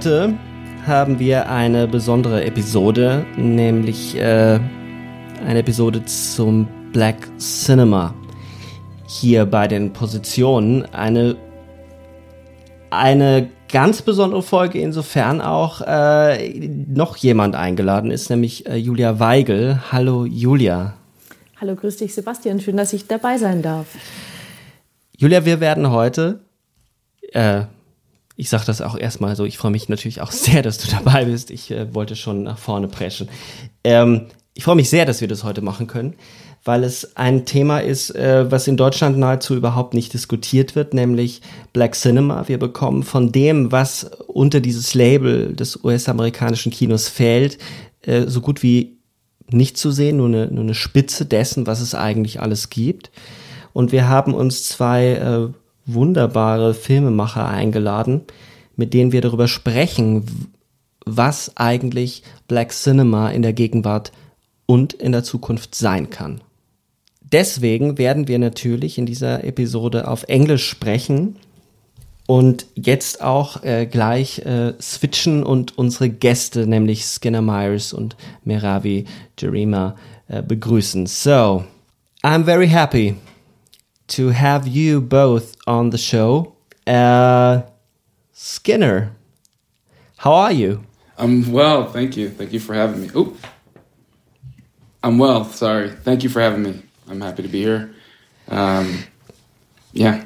Heute haben wir eine besondere Episode, nämlich äh, eine Episode zum Black Cinema. Hier bei den Positionen eine eine ganz besondere Folge, insofern auch äh, noch jemand eingeladen ist, nämlich äh, Julia Weigel. Hallo Julia. Hallo, grüß dich Sebastian, schön, dass ich dabei sein darf. Julia, wir werden heute äh, ich sage das auch erstmal so, ich freue mich natürlich auch sehr, dass du dabei bist. Ich äh, wollte schon nach vorne preschen. Ähm, ich freue mich sehr, dass wir das heute machen können, weil es ein Thema ist, äh, was in Deutschland nahezu überhaupt nicht diskutiert wird, nämlich Black Cinema. Wir bekommen von dem, was unter dieses Label des US-amerikanischen Kinos fällt, äh, so gut wie nicht zu sehen, nur eine, nur eine Spitze dessen, was es eigentlich alles gibt. Und wir haben uns zwei äh, wunderbare Filmemacher eingeladen, mit denen wir darüber sprechen, was eigentlich Black Cinema in der Gegenwart und in der Zukunft sein kann. Deswegen werden wir natürlich in dieser Episode auf Englisch sprechen und jetzt auch äh, gleich äh, switchen und unsere Gäste, nämlich Skinner Myers und Meravi Jerima, äh, begrüßen. So, I'm very happy to have you both on the show. Uh, Skinner, how are you? I'm well, thank you. Thank you for having me. Oh, I'm well. Sorry. Thank you for having me. I'm happy to be here. Um, yeah.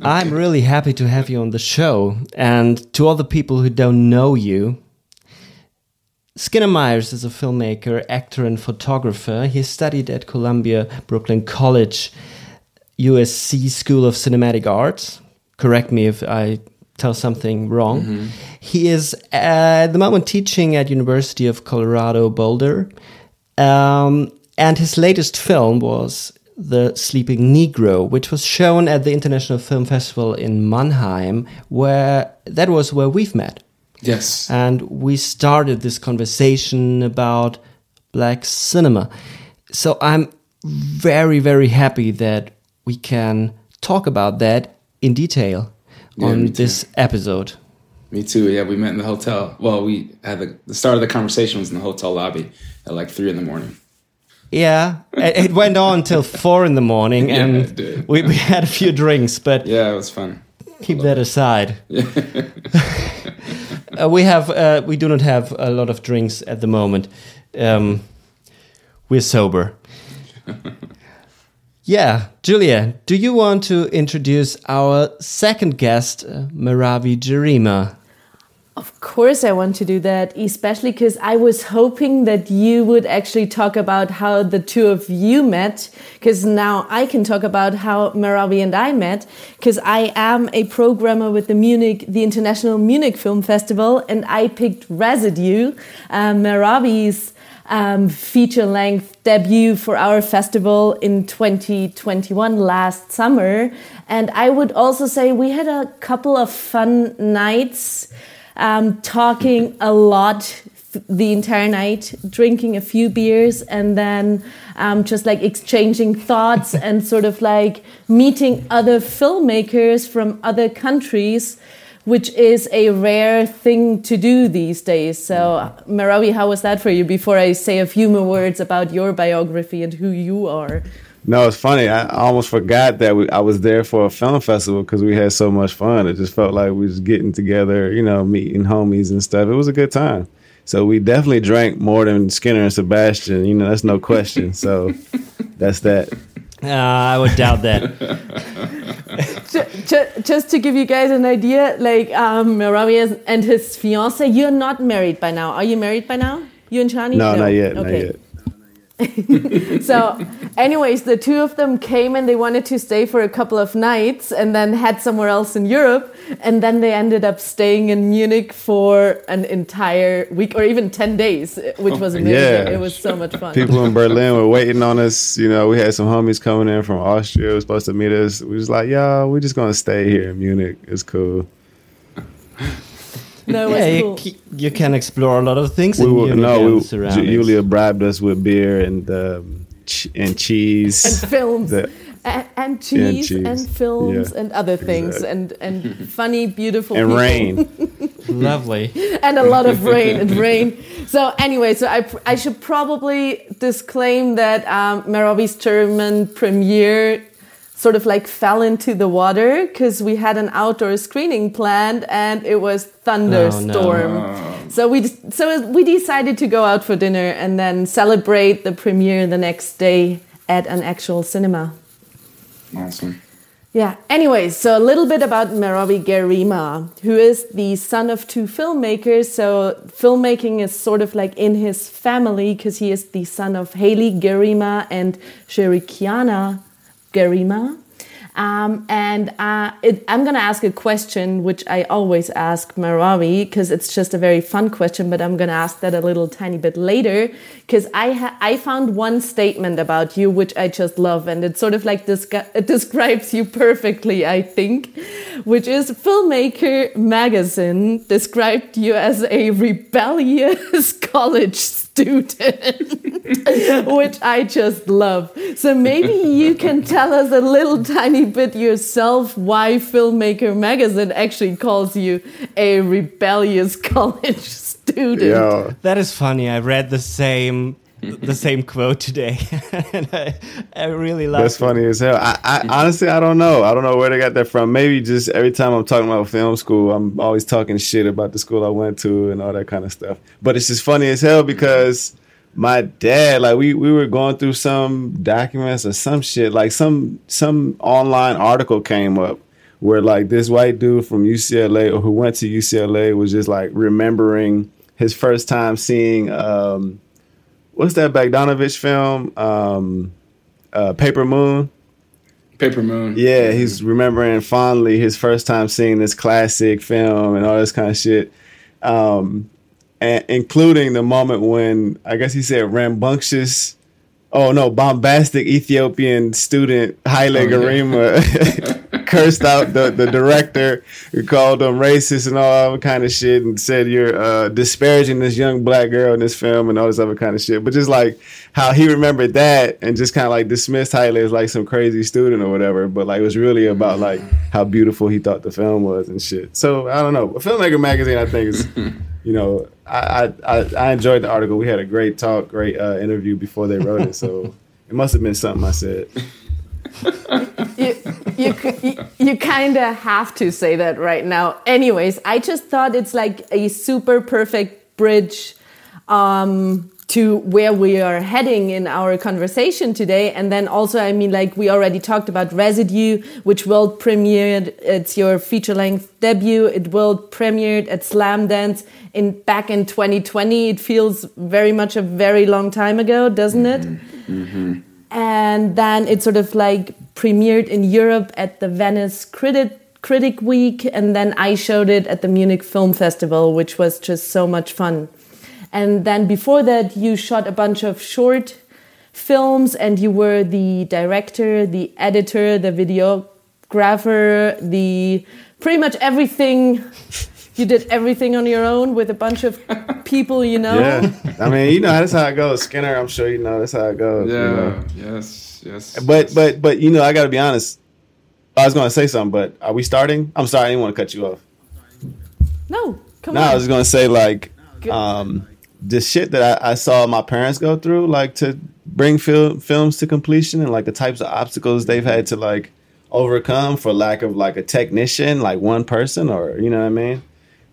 I'm really happy to have you on the show. And to all the people who don't know you, Skinner Myers is a filmmaker, actor, and photographer. He studied at Columbia Brooklyn College USC School of Cinematic Arts. Correct me if I tell something wrong. Mm -hmm. He is uh, at the moment teaching at University of Colorado Boulder, um, and his latest film was The Sleeping Negro, which was shown at the International Film Festival in Mannheim, where that was where we've met. Yes, and we started this conversation about black cinema. So I'm very very happy that we can talk about that in detail yeah, on this episode. Me too. Yeah, we met in the hotel. Well, we had the, the start of the conversation was in the hotel lobby at like three in the morning. Yeah, it went on till four in the morning, yeah, and we, we had a few drinks. But yeah, it was fun. Keep that aside. uh, we have uh, we do not have a lot of drinks at the moment. Um, we're sober. Yeah, Julia, do you want to introduce our second guest, uh, Merawi Gerima? Of course, I want to do that, especially because I was hoping that you would actually talk about how the two of you met, because now I can talk about how Merawi and I met, because I am a programmer with the Munich, the International Munich Film Festival, and I picked Residue, uh, Merawi's um, feature length debut for our festival in 2021 last summer. And I would also say we had a couple of fun nights um, talking a lot the entire night, drinking a few beers, and then um, just like exchanging thoughts and sort of like meeting other filmmakers from other countries, which is a rare thing to do these days. So, mm-hmm. Merawi, how was that for you? Before I say a few more words about your biography and who you are. No, it's funny. I almost forgot that we, I was there for a film festival because we had so much fun. It just felt like we was getting together, you know, meeting homies and stuff. It was a good time. So we definitely drank more than Skinner and Sebastian. You know, that's no question. So that's that. Uh, I would doubt that. just, just, to give you guys an idea, like um, Merawi and his fiance, you're not married by now. Are you married by now? You and Shani? No, no. not yet. Okay. Not yet. so anyways the two of them came and they wanted to stay for a couple of nights and then head somewhere else in europe. And then they ended up staying in munich for an entire week or even 10 days which was oh, amazing. yeah. it was so much fun. People in berlin were waiting on us. You know we had some homies coming in from austria was supposed to meet us. We was like yo we're just gonna stay here in munich. It's cool no, yeah, cool. you, you, can explore a lot of things. We were, no, we, Julia bribed us with beer and um, ch and cheese and films. The, and, and, cheese and, cheese and films yeah. and other things exactly. and and funny beautiful and rain lovely and a lot of rain and rain so anyway so i i should probably disclaim that um Merawi's german premiere sort of like fell into the water because we had an outdoor screening planned and it was thunderstorm. Oh, no. So we so we decided to go out for dinner and then celebrate the premiere the next day at an actual cinema. Awesome. Yeah. Anyways, so a little bit about Merawi Gerima, who is the son of two filmmakers. So filmmaking is sort of like in his family because he is the son of Haile Gerima and Shirikiana Gerima. Um, and uh, it, I'm going to ask a question which I always ask Merawi because it's just a very fun question, but I'm going to ask that a little tiny bit later because I I found one statement about you which I just love, and it sort of like it describes you perfectly, I think, which is Filmmaker Magazine described you as a rebellious college student, which I just love. So maybe you can tell us a little tiny bit yourself why Filmmaker Magazine actually calls you a rebellious college student. Yeah. That is funny. I read the same the same quote today, and I, I really love. That's it. funny as hell. I, I honestly I don't know. I don't know where they got that from. Maybe just every time I'm talking about film school, I'm always talking shit about the school I went to and all that kind of stuff. But it's just funny as hell because my dad, like we we were going through some documents or some shit, like some some online article came up where like this white dude from UCLA or who went to UCLA was just like remembering his first time seeing um what's that Bogdanovich film? Um, uh, Paper Moon. Paper Moon. Yeah, he's remembering fondly his first time seeing this classic film and all this kind of shit. Um, and including the moment when I guess he said rambunctious oh no, bombastic Ethiopian student Haile oh, Gerima cursed out the, the director, called him racist and all that kind of shit, and said you're uh, disparaging this young black girl in this film and all this other kind of shit. But just like how he remembered that and just kind of like dismissed Haile as like some crazy student or whatever, but like it was really about like how beautiful he thought the film was and shit. So I don't know. Filmmaker magazine, I think is. you know, I, I, I enjoyed the article. We had a great talk, great uh, interview before they wrote it. So it must have been something I said. You you, you, kind of have to say that right now. Anyways, I just thought it's like a super perfect bridge um, to where we are heading in our conversation today. And then also, I mean, like we already talked about Residue, which world premiered. It's your feature length debut. It world premiered at Slamdance in back in 2020. It feels very much a very long time ago, doesn't it? Mm -hmm. And then it sort of like premiered in Europe at the Venice Critic Critic Week, and then I showed it at the Munich Film Festival, which was just so much fun. And then before that, you shot a bunch of short films and you were the director, the editor, the videographer, the pretty much everything you did everything on your own with a bunch of people you know. Yeah, I mean, you know, that's how it goes. Skinner, I'm sure you know that's how it goes. Yeah. you know? Yes. Yes. But but but you know, I got to be honest. I was going to say something, but are we starting? I'm sorry, I didn't want to cut you off. No, come No, on. I was going to say like um, the shit that I, I saw my parents go through, like to bring fil- films to completion, and like the types of obstacles they've had to like overcome for lack of like a technician, like one person, or you know what I mean.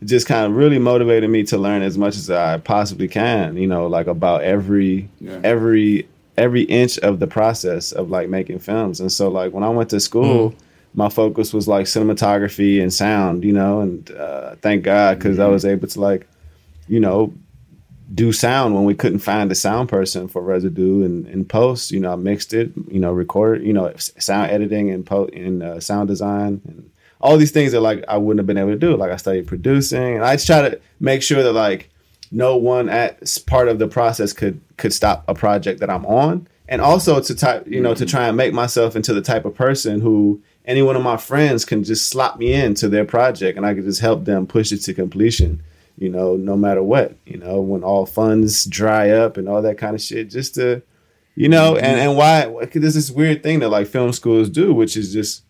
Just kind of really motivated me to learn as much as I possibly can, you know, like about every Yeah. every every inch of the process of like making films. And so like when I went to school, my focus was like cinematography and sound, you know, and uh, thank God because I was able to like, you know, do sound when we couldn't find a sound person for residue and in post. You know, I mixed it, you know, recorded, you know, sound editing and po and uh, sound design and all these things that like I wouldn't have been able to do. Like I studied producing, and I just try to make sure that like no one at part of the process could could stop a project that I'm on, and also to type, you know, to mm-hmm. try and make myself into the type of person who any one of my friends can just slot me into their project, and I could just help them push it to completion. You know, no matter what, you know, when all funds dry up and all that kind of shit, just to, you know, and mm-hmm. and why? 'cause There's this weird thing that like film schools do, which is just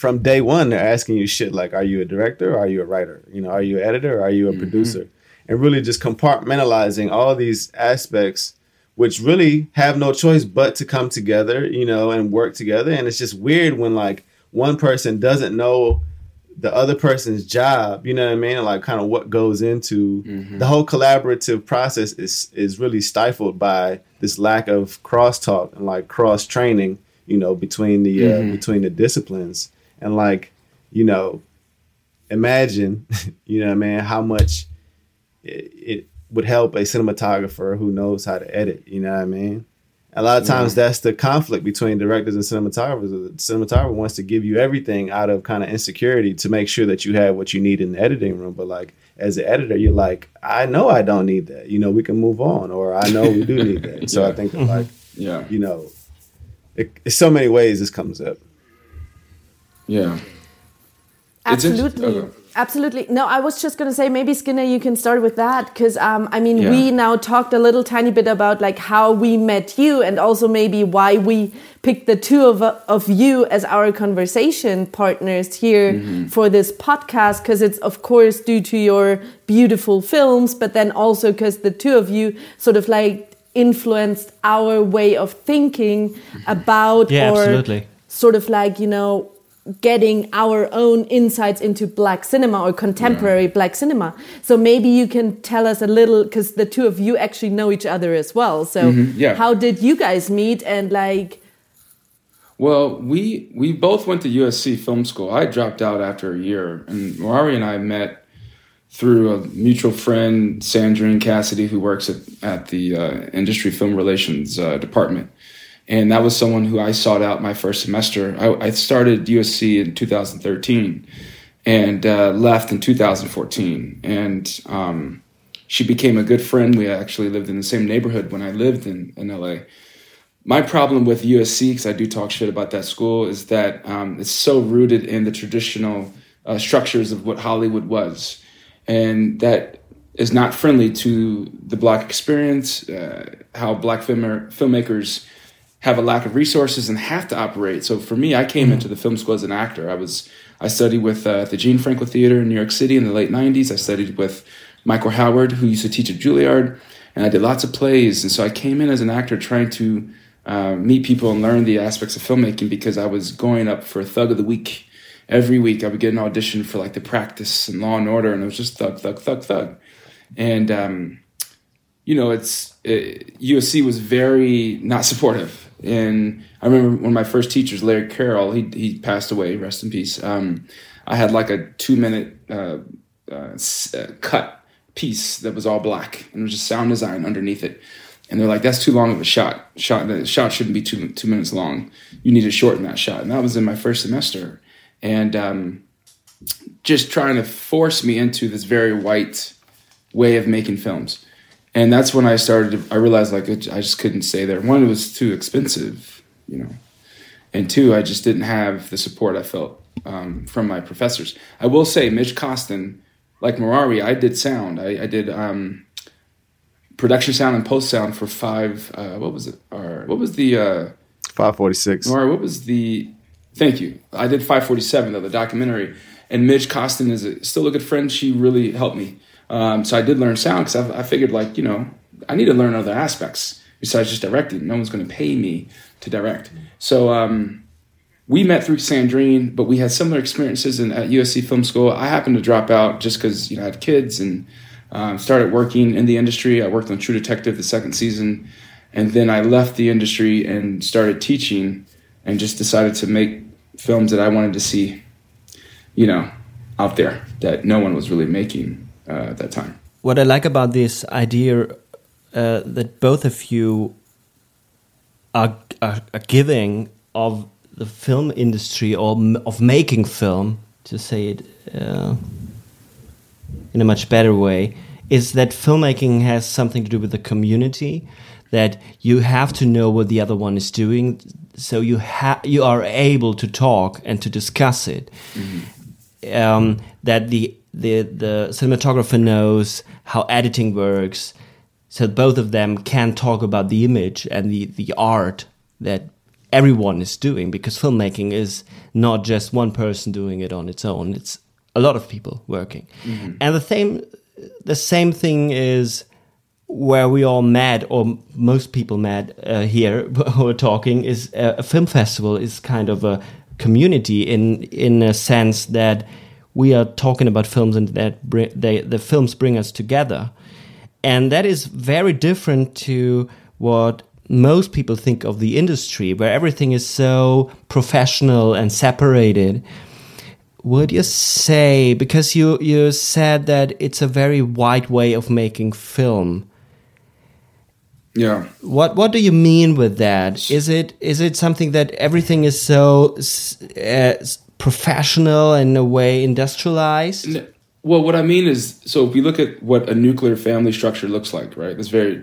from day one they're asking you shit like are you a director or are you a writer? You know are you an editor or are you a mm-hmm. producer? And really just compartmentalizing all these aspects which really have no choice but to come together you know and work together. And it's just weird when like one person doesn't know the other person's job you know what i mean? Like kind of what goes into mm-hmm. the whole collaborative process is is really stifled by this lack of crosstalk and like cross training you know between the uh, mm-hmm. between the disciplines and like you know imagine you know what i mean how much it, it would help a cinematographer who knows how to edit you know what i mean? A lot of times that's the conflict between directors and cinematographers. The cinematographer wants to give you everything out of kind of insecurity to make sure that you have what you need in the editing room. But like as an editor you're like i know i don't need that. You know we can move on or i know we do need that. And so i think that like yeah. you know it, it's so many ways this comes up Yeah. Absolutely. okay. Absolutely. No, I was just going to say maybe Skinner, you can start with that because um, I mean, Yeah. we now talked a little tiny bit about like how we met you and also maybe why we picked the two of, of you as our conversation partners here Mm-hmm. for this podcast because it's of course due to your beautiful films, but then also because the two of you sort of like influenced our way of thinking about Yeah, or absolutely. sort of like you know getting our own insights into black cinema or contemporary black cinema so maybe you can tell us a little because the two of you actually know each other as well so yeah. how did you guys meet and like Well, we we both went to USC Film School. I dropped out after a year, and Mari and I met through a mutual friend, Sandrine Cassidy, who works at, at the uh, Industry Film Relations uh, Department. And that was someone who I sought out my first semester. I, I started USC in 2013 and uh, left in 2014. And um, she became a good friend. We actually lived in the same neighborhood when I lived in, in LA my problem with USC, because I do talk shit about that school, is that um, it's so rooted in the traditional uh, structures of what Hollywood was, and that is not friendly to the black experience. Uh, how black film- filmmakers have a lack of resources and have to operate. So for me, I came into the film school as an actor. I was I studied with uh, the Gene Frankel Theater in New York City in the late '90s. I studied with Michael Howard, who used to teach at Juilliard, and I did lots of plays. And so I came in as an actor trying to uh, meet people and learn the aspects of filmmaking because I was going up for Thug of the Week. Every week I would get an audition for like The Practice and Law and Order, and it was just thug, thug, thug, thug. And, um, you know, it's it, USC was very not supportive. And I remember one of my first teachers, Larry Carroll, he, he passed away, rest in peace. Um, I had like a two minute uh, uh, uh, cut piece that was all black and it was just sound design underneath it. And they're like, that's too long of a shot. Shot the shot shouldn't be two two minutes long. You need to shorten that shot. And that was in my first semester. And um, just trying to force me into this very white way of making films. And that's when I started. To, I realized like I just couldn't stay there. One, it was too expensive, you know, and two, I just didn't have the support I felt um, from my professors. I will say, Midge Costin like Merawi, I did sound. I, I did um, production sound and post sound for five. Uh, what was it? Or what was the? Uh, 546. Merawi, what was the? Thank you. I did 547 though, the documentary. And Midge Costin is a, still a good friend. She really helped me. Um, so I did learn sound because I, figured like you know I need to learn other aspects besides just directing. No one's going to pay me to direct. So um, we met through Sandrine, but we had similar experiences in, at USC Film School. I happened to drop out just because you know I had kids and um, started working in the industry. I worked on True Detective the second season, and then I left the industry and started teaching, and just decided to make films that I wanted to see, you know, out there that no one was really making at that time. What I like about this idea uh, that both of you are, are, are giving of the film industry or m- of making film, to say it uh, in a much better way, is that filmmaking has something to do with the community. That you have to know what the other one is doing, so you ha- you are able to talk and to discuss it. Um, that the the the cinematographer knows how editing works, so both of them can talk about the image and the the art that everyone is doing because filmmaking is not just one person doing it on its own it's a lot of people working. And the same the same thing is where we all met or most people met uh, here who are talking is uh, a film festival is kind of a community in in a sense that we are talking about films and that br- they, the films bring us together and that is very different to what most people think of the industry, where everything is so professional and separated. Would you say, because you, you said that it's a very wide way of making film, Yeah. what what do you mean with that? Is it is it something that everything is so uh, professional and in a way industrialized? N- Well, what I mean is, so if we look at what a nuclear family structure looks like, right? It's very,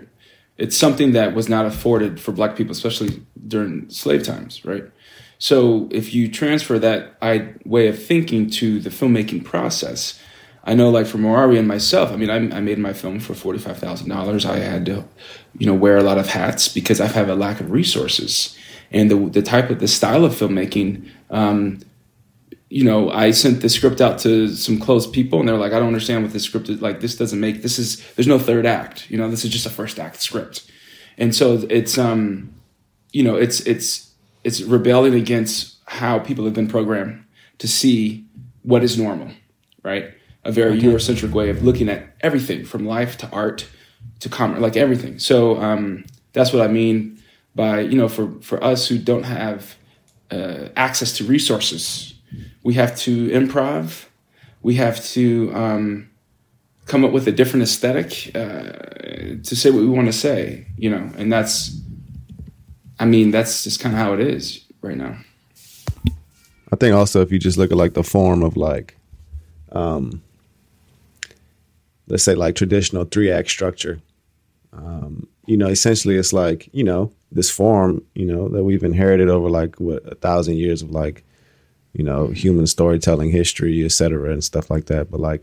it's something that was not afforded for Black people, especially during slave times, right? So if you transfer that I, way of thinking to the filmmaking process, I know, like for Merawi and myself, I mean, I, I made my film for forty five thousand dollars. I had to, you know, wear a lot of hats because I have a lack of resources, and the the type of the style of filmmaking. Um, you know, I sent the script out to some close people, and they're like, "I don't understand what this script is like. This doesn't make. This is there's no third act. You know, this is just a first act script." And so it's um, you know, it's it's it's rebelling against how people have been programmed to see what is normal, right? A very Eurocentric way of looking at everything from life to art to commerce, like everything. So um, that's what I mean by you know, for for us who don't have uh, access to resources, we have to improv. We have to um, come up with a different aesthetic uh, to say what we want to say, you know, and that's, I mean, that's just kind of how it is right now. I think also if you just look at like the form of like, um, let's say like traditional three act structure, um, you know, essentially it's like you know this form, you know, that we've inherited over like what a thousand years of like, you know, human storytelling history, et cetera, and stuff like that. But like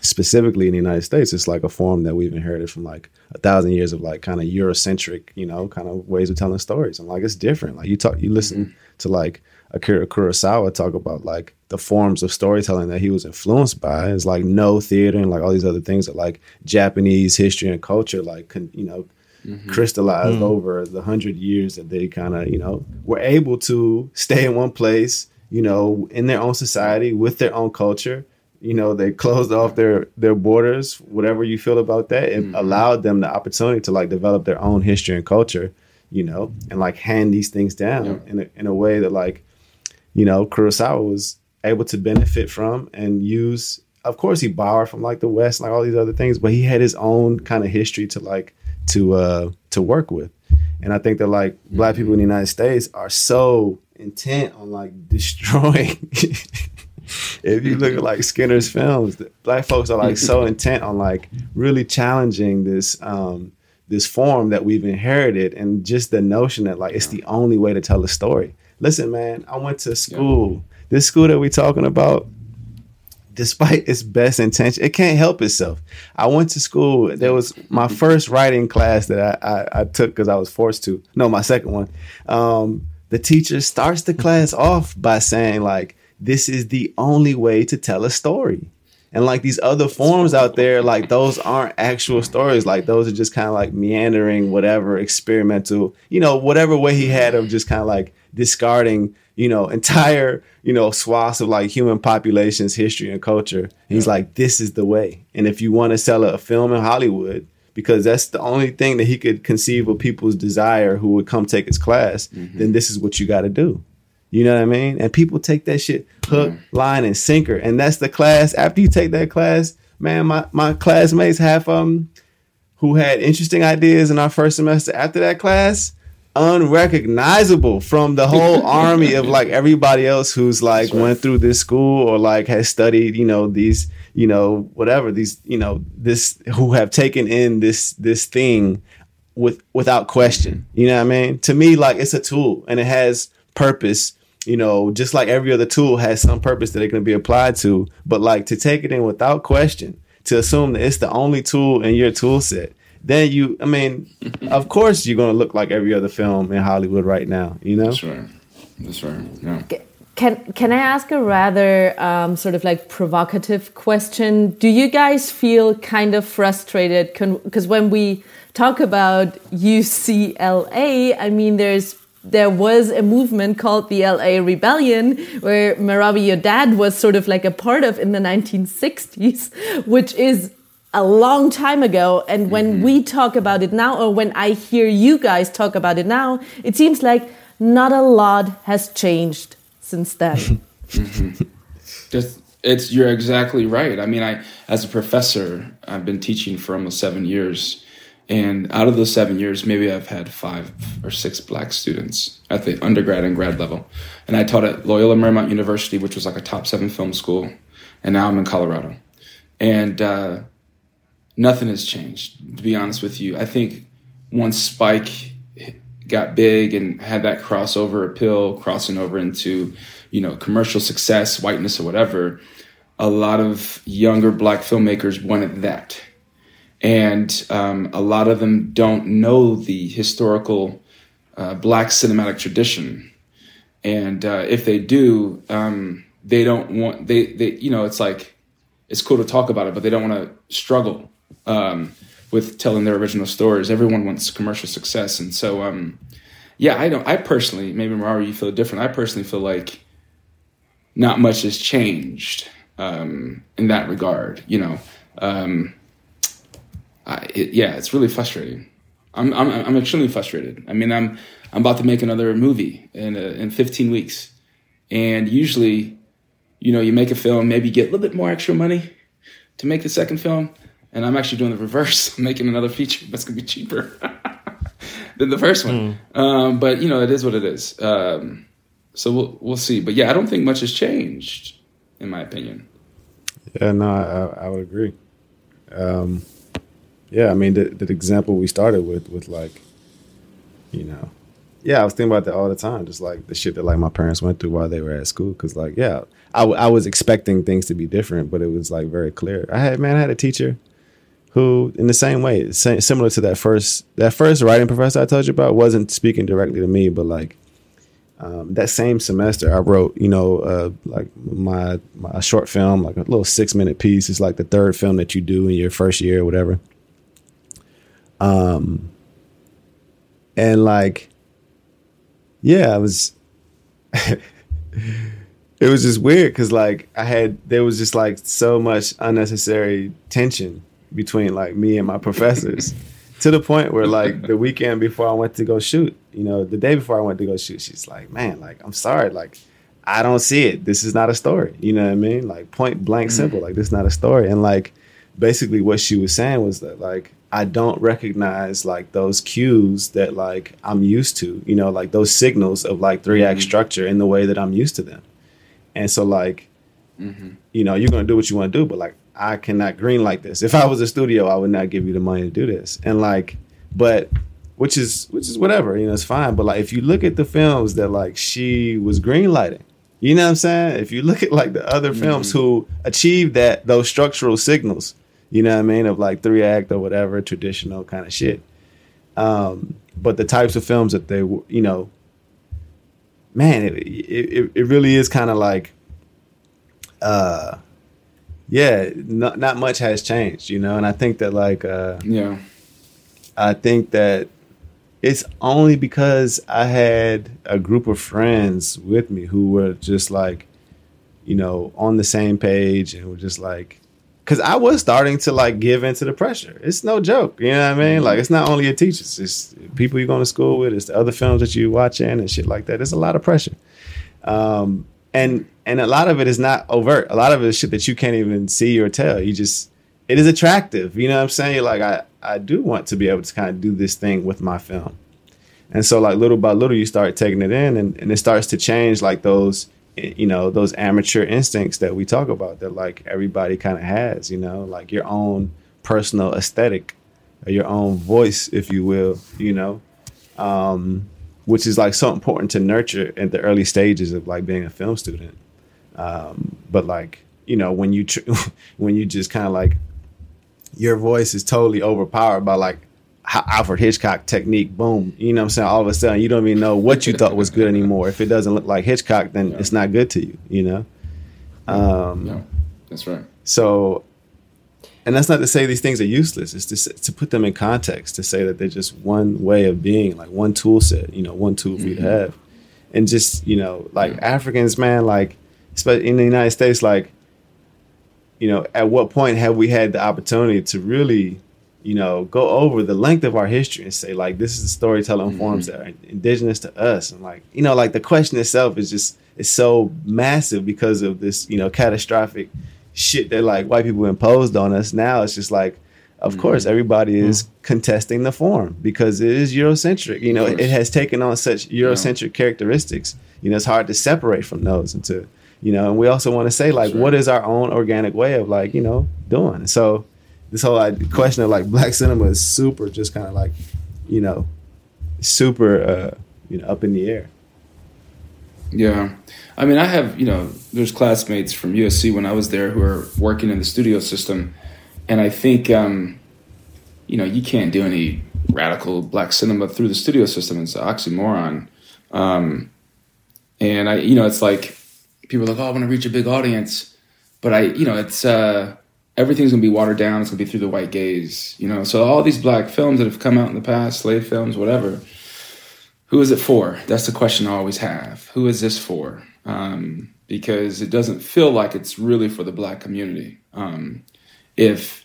specifically in the United States, it's like a form that we've inherited from like a thousand years of like kind of Eurocentric, you know, kind of ways of telling stories. And like it's different. Like you talk, you listen mm-hmm. to like Akira Kurosawa talk about like the forms of storytelling that he was influenced by. It's like Noh theater and like all these other things that like Japanese history and culture, like con- you know, mm-hmm. crystallized mm. over the hundred years that they kind of you know were able to stay in one place, you know, in their own society with their own culture you know they closed off their their borders whatever you feel about that. It allowed them the opportunity to like develop their own history and culture you know and like hand these things down Yeah. in, a, in a way that like you know kurosawa was able to benefit from and use of course he borrowed from like the west like all these other things but he had his own kind of history to like to uh to work with. And i think that like black people in the united states are so intent on like destroying if you look at like Skinner's films, the black folks are like so intent on like really challenging this um this form that we've inherited and just the notion that like it's the only way to tell a story. Listen, man, I went to school. This school that we're talking about, despite its best intention, it can't help itself. I went to school. There was my first writing class that I, I, I took because I was forced to. No, my second one. Um, the teacher starts the class off by saying like, "This is the only way to tell a story." And like these other forms out there, like those aren't actual stories. Like those are just kind of like meandering, whatever, experimental, you know, whatever way he had of just kind of like discarding, you know, entire, you know, swaths of like human populations, history and culture. And he's like, this is the way. And if you want to sell a film in Hollywood, because that's the only thing that he could conceive of people's desire who would come take his class, mm-hmm. then this is what you got to do. You know what I mean? And people take that shit hook, line, and sinker. And that's the class. After you take that class, man, my, my classmates have um who had interesting ideas in our first semester after that class, unrecognizable from the whole army of like everybody else who's like right. went through this school or like has studied, you know, these, you know, whatever, these, you know, this who have taken in this this thing with without question. You know what I mean? To me, like it's a tool and it has purpose you know, just like every other tool has some purpose that it can be applied to, but like to take it in without question, to assume that it's the only tool in your tool set, then you, I mean, of course you're going to look like every other film in Hollywood right now, you know? That's right. That's right. Yeah. Can can I ask a rather um, sort of like provocative question? Do you guys feel kind of frustrated? Because when we talk about UCLA, I mean, there's there was a movement called the LA Rebellion, where Merawi, your dad, was sort of like a part of in the 1960s, which is a long time ago. And when mm -hmm. we talk about it now, or when I hear you guys talk about it now, it seems like not a lot has changed since then. mm -hmm. Just, it's you're exactly right. I mean, I as a professor, I've been teaching for almost seven years and out of those seven years, maybe I've had five or six black students at the undergrad and grad level. And I taught at Loyola Marymount University, which was like a top seven film school. And now I'm in Colorado. And uh, nothing has changed, to be honest with you. I think once Spike got big and had that crossover appeal, crossing over into, you know, commercial success, whiteness, or whatever, a lot of younger black filmmakers wanted that. And um, a lot of them don't know the historical uh, black cinematic tradition. And uh, if they do um, they don't want they, they you know it's like it's cool to talk about it but they don't want to struggle. Um, with telling their original stories. Everyone wants commercial success. And so um, yeah i don't i personally maybe Merawi you feel different. I personally feel like not much has changed um, in that regard you know? Um, I, it, yeah, it's really frustrating. I'm, I'm I'm extremely frustrated. I mean, I'm I'm about to make another movie in a, in 15 weeks, and usually, you know, you make a film, maybe get a little bit more extra money to make the second film, and I'm actually doing the reverse, I'm making another feature that's gonna be cheaper than the first one. Mm. Um, but you know, it is what it is. Um, so we'll we'll see. But yeah, I don't think much has changed, in my opinion. Yeah, no, I, I would agree. Um, yeah, I mean the, the example we started with with like, you know, yeah, I was thinking about that all the time, just like the shit that like my parents went through while they were at school. Cause like, yeah, I, w- I was expecting things to be different, but it was like very clear. I had man, I had a teacher who, in the same way, similar to that first that first writing professor I told you about, wasn't speaking directly to me, but like um, that same semester, I wrote, you know, uh, like my my short film, like a little six minute piece. It's like the third film that you do in your first year or whatever. Um, and like, yeah, I was, it was just weird because like I had, there was just like so much unnecessary tension between like me and my professors to the point where like the weekend before I went to go shoot, you know, the day before I went to go shoot, she's like, man, like, I'm sorry, like, I don't see it. This is not a story. You know what I mean? Like point blank mm. simple. Like this is not a story. And like basically what she was saying was that like I don't recognize like those cues that like I'm used to, you know, like those signals of like 3 act mm-hmm. structure in the way that I'm used to them. And so like, mm-hmm. you know, you're gonna do what you want to do, but like I cannot green like this. If I was a studio, I would not give you the money to do this. And like, but which is which is whatever, you know, it's fine. But like if you look at the films that like she was green lighting, You know what I'm saying? If you look at like the other films who achieved that those structural signals, you know what I mean, of like three act or whatever traditional kind of shit. Um, but the types of films that they, you know, man, it it, it really is kind of like, uh, yeah, not not much has changed, you know, and I think that like, uh, Yeah. I think that it's only because I had a group of friends with me who were just like, you know, on the same page and were just like, because I was starting to like give into the pressure. It's no joke, you know what I mean? Like, it's not only your teachers, it's people you're going to school with, it's the other films that you're watching and shit like that. It's a lot of pressure, um, and and a lot of it is not overt. A lot of it is shit that you can't even see or tell. You just it is attractive. You know what I'm saying? Like, I, I do want to be able to kind of do this thing with my film. And so like little by little you start taking it in and, and it starts to change like those you know, those amateur instincts that we talk about that like everybody kind of has, you know, like your own personal aesthetic or your own voice, if you will, you know. Um, which is like so important to nurture at the early stages of like being a film student. Um, but like, you know, when you tr- when you just kind of like your voice is totally overpowered by like Alfred Hitchcock technique. Boom, you know what I'm saying? All of a sudden, you don't even know what you thought was good anymore. If it doesn't look like Hitchcock, then it's not good to you. You know. Um, No. That's right. so, and that's not to say these things are useless. It's to to put them in context. To say that they're just one way of being, like one tool set. You know, one tool for you to have, and just you know, like Africans, man, like in the United States, like you know, at what point have we had the opportunity to really, you know, go over the length of our history and say, like, this is the storytelling mm-hmm. forms that are indigenous to us, and like, you know, like the question itself is just is so massive because of this, you know, catastrophic shit that like white people imposed on us. Now it's just like, of mm-hmm. course, everybody mm-hmm. is contesting the form because it is Eurocentric. You know, Of it, has taken on such Eurocentric characteristics. You know, it's hard to separate from those and to, you know, and we also want to say like, Sure. what is our own organic way of like, you know, doing? So this whole like, question of like black cinema is super, just kind of like, you know, super, uh, you know, up in the air. Yeah. I mean, I have, you know, there's classmates from USC when I was there who are working in the studio system. And I think, um, you know, you can't do any radical black cinema through the studio system. It's an oxymoron. Um, and I, you know, it's like people are like, oh, I want to reach a big audience. But I, you know, it's, uh, everything's going to be watered down. It's going to be through the white gaze, you know. So all these black films that have come out in the past, slave films, whatever, who is it for? That's the question I always have. Who is this for? Um, because it doesn't feel like it's really for the black community. Um, if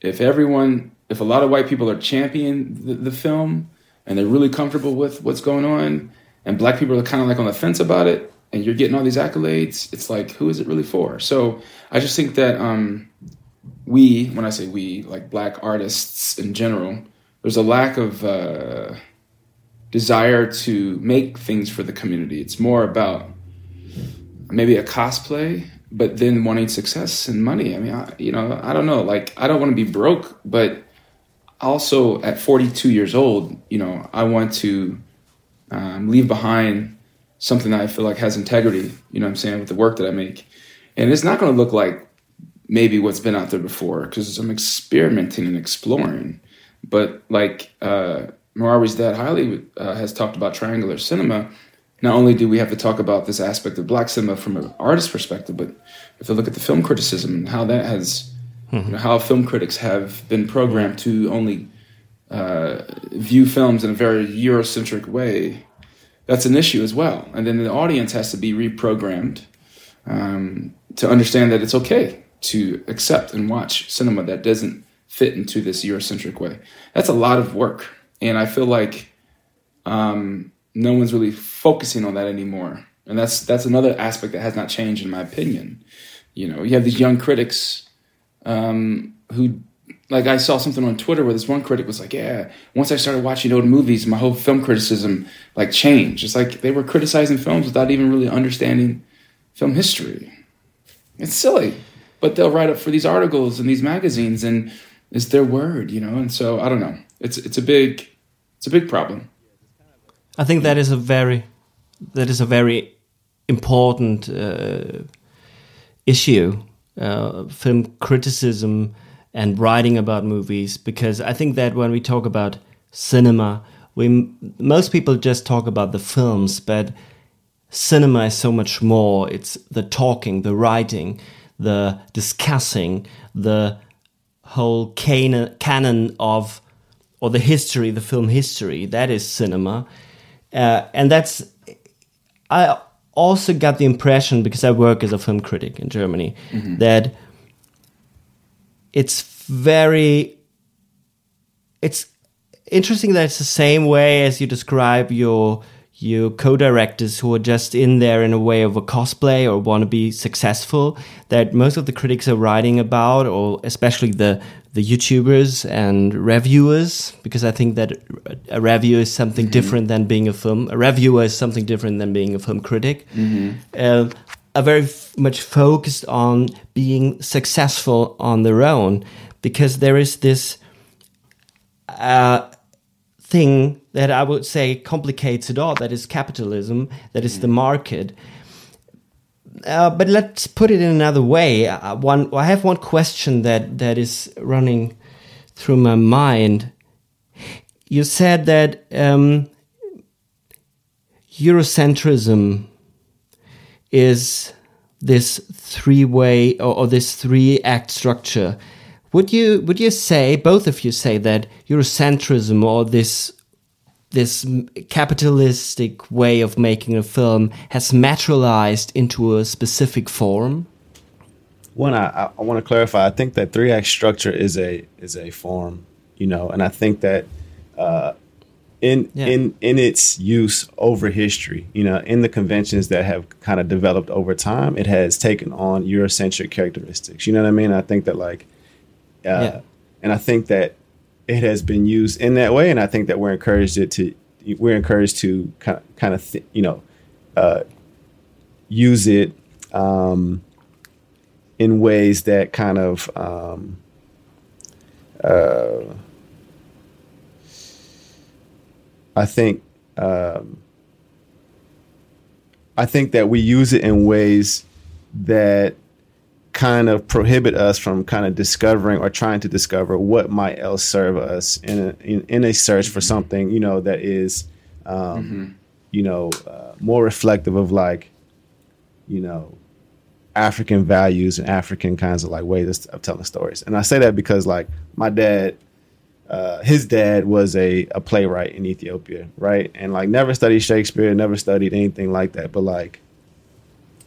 if everyone, if a lot of white people are championing the, the film and they're really comfortable with what's going on, and black people are kind of like on the fence about it, and you're getting all these accolades, it's like who is it really for? So I just think that um, we, when I say we, like black artists in general, there's a lack of uh, desire to make things for the community. It's more about maybe a cosplay, but then wanting success and money. I mean, I, you know, I don't know. Like, I don't want to be broke, but also at 42 years old, you know, I want to um, leave behind something that I feel like has integrity. You know what I'm saying with the work that I make, and it's not going to look like maybe what's been out there before because I'm experimenting and exploring. But like uh, Merawi's dad Haile uh, has talked about triangular cinema. Not only do we have to talk about this aspect of black cinema from an artist perspective, but if to look at the film criticism and how that has, you know, how film critics have been programmed to only uh, view films in a very Eurocentric way. That's an issue as well. And then the audience has to be reprogrammed um, to understand that it's okay to accept and watch cinema that doesn't fit into this Eurocentric way. That's a lot of work, and I feel like um, no one's really focusing on that anymore. And that's that's another aspect that has not changed, in my opinion. You know, you have these young critics um, who, like, I saw something on Twitter where this one critic was like, "Yeah, once I started watching old movies, my whole film criticism like changed." It's like they were criticizing films without even really understanding film history. It's silly, but they'll write up for these articles and these magazines, and it's their word, you know. And so I don't know. It's it's a big it's a big problem. I think that is a very that is a very important uh, issue, uh, film criticism and writing about movies, because I think that when we talk about cinema, we most people just talk about the films, but cinema is so much more. It's the talking, the writing, the discussing, the whole canon, canon of or the history, the film history. That is cinema, uh, and that's I also got the impression because I work as a film critic in Germany mm-hmm. that it's very it's interesting that it's the same way as you describe your your co-directors who are just in there in a way of a cosplay or want to be successful that most of the critics are writing about or especially the the youtubers and reviewers because i think that a review is something mm-hmm. different than being a film a reviewer is something different than being a film critic mm-hmm. uh, are very much focused on being successful on their own because there is this uh, thing that I would say complicates it all. That is capitalism. That is the market. Uh, but let's put it in another way. Uh, one, I have one question that that is running through my mind. You said that um, Eurocentrism is this three-way or, or this three-act structure would you would you say both of you say that Eurocentrism or this this capitalistic way of making a film has materialized into a specific form? One, I, I want to clarify. I think that three act structure is a is a form, you know, and I think that uh, in yeah. in in its use over history, you know, in the conventions that have kind of developed over time, it has taken on Eurocentric characteristics. You know what I mean? I think that like uh, yeah. And I think that it has been used in that way, and I think that we're encouraged it to we're encouraged to kind of, kind of th- you know uh, use it um, in ways that kind of um, uh, I think um, I think that we use it in ways that kind of prohibit us from kind of discovering or trying to discover what might else serve us in a, in, in a search for something you know that is um, mm-hmm. you know uh, more reflective of like you know African values and African kinds of like ways of telling stories. And I say that because like my dad, uh, his dad was a, a playwright in Ethiopia, right? And like never studied Shakespeare, never studied anything like that. But like,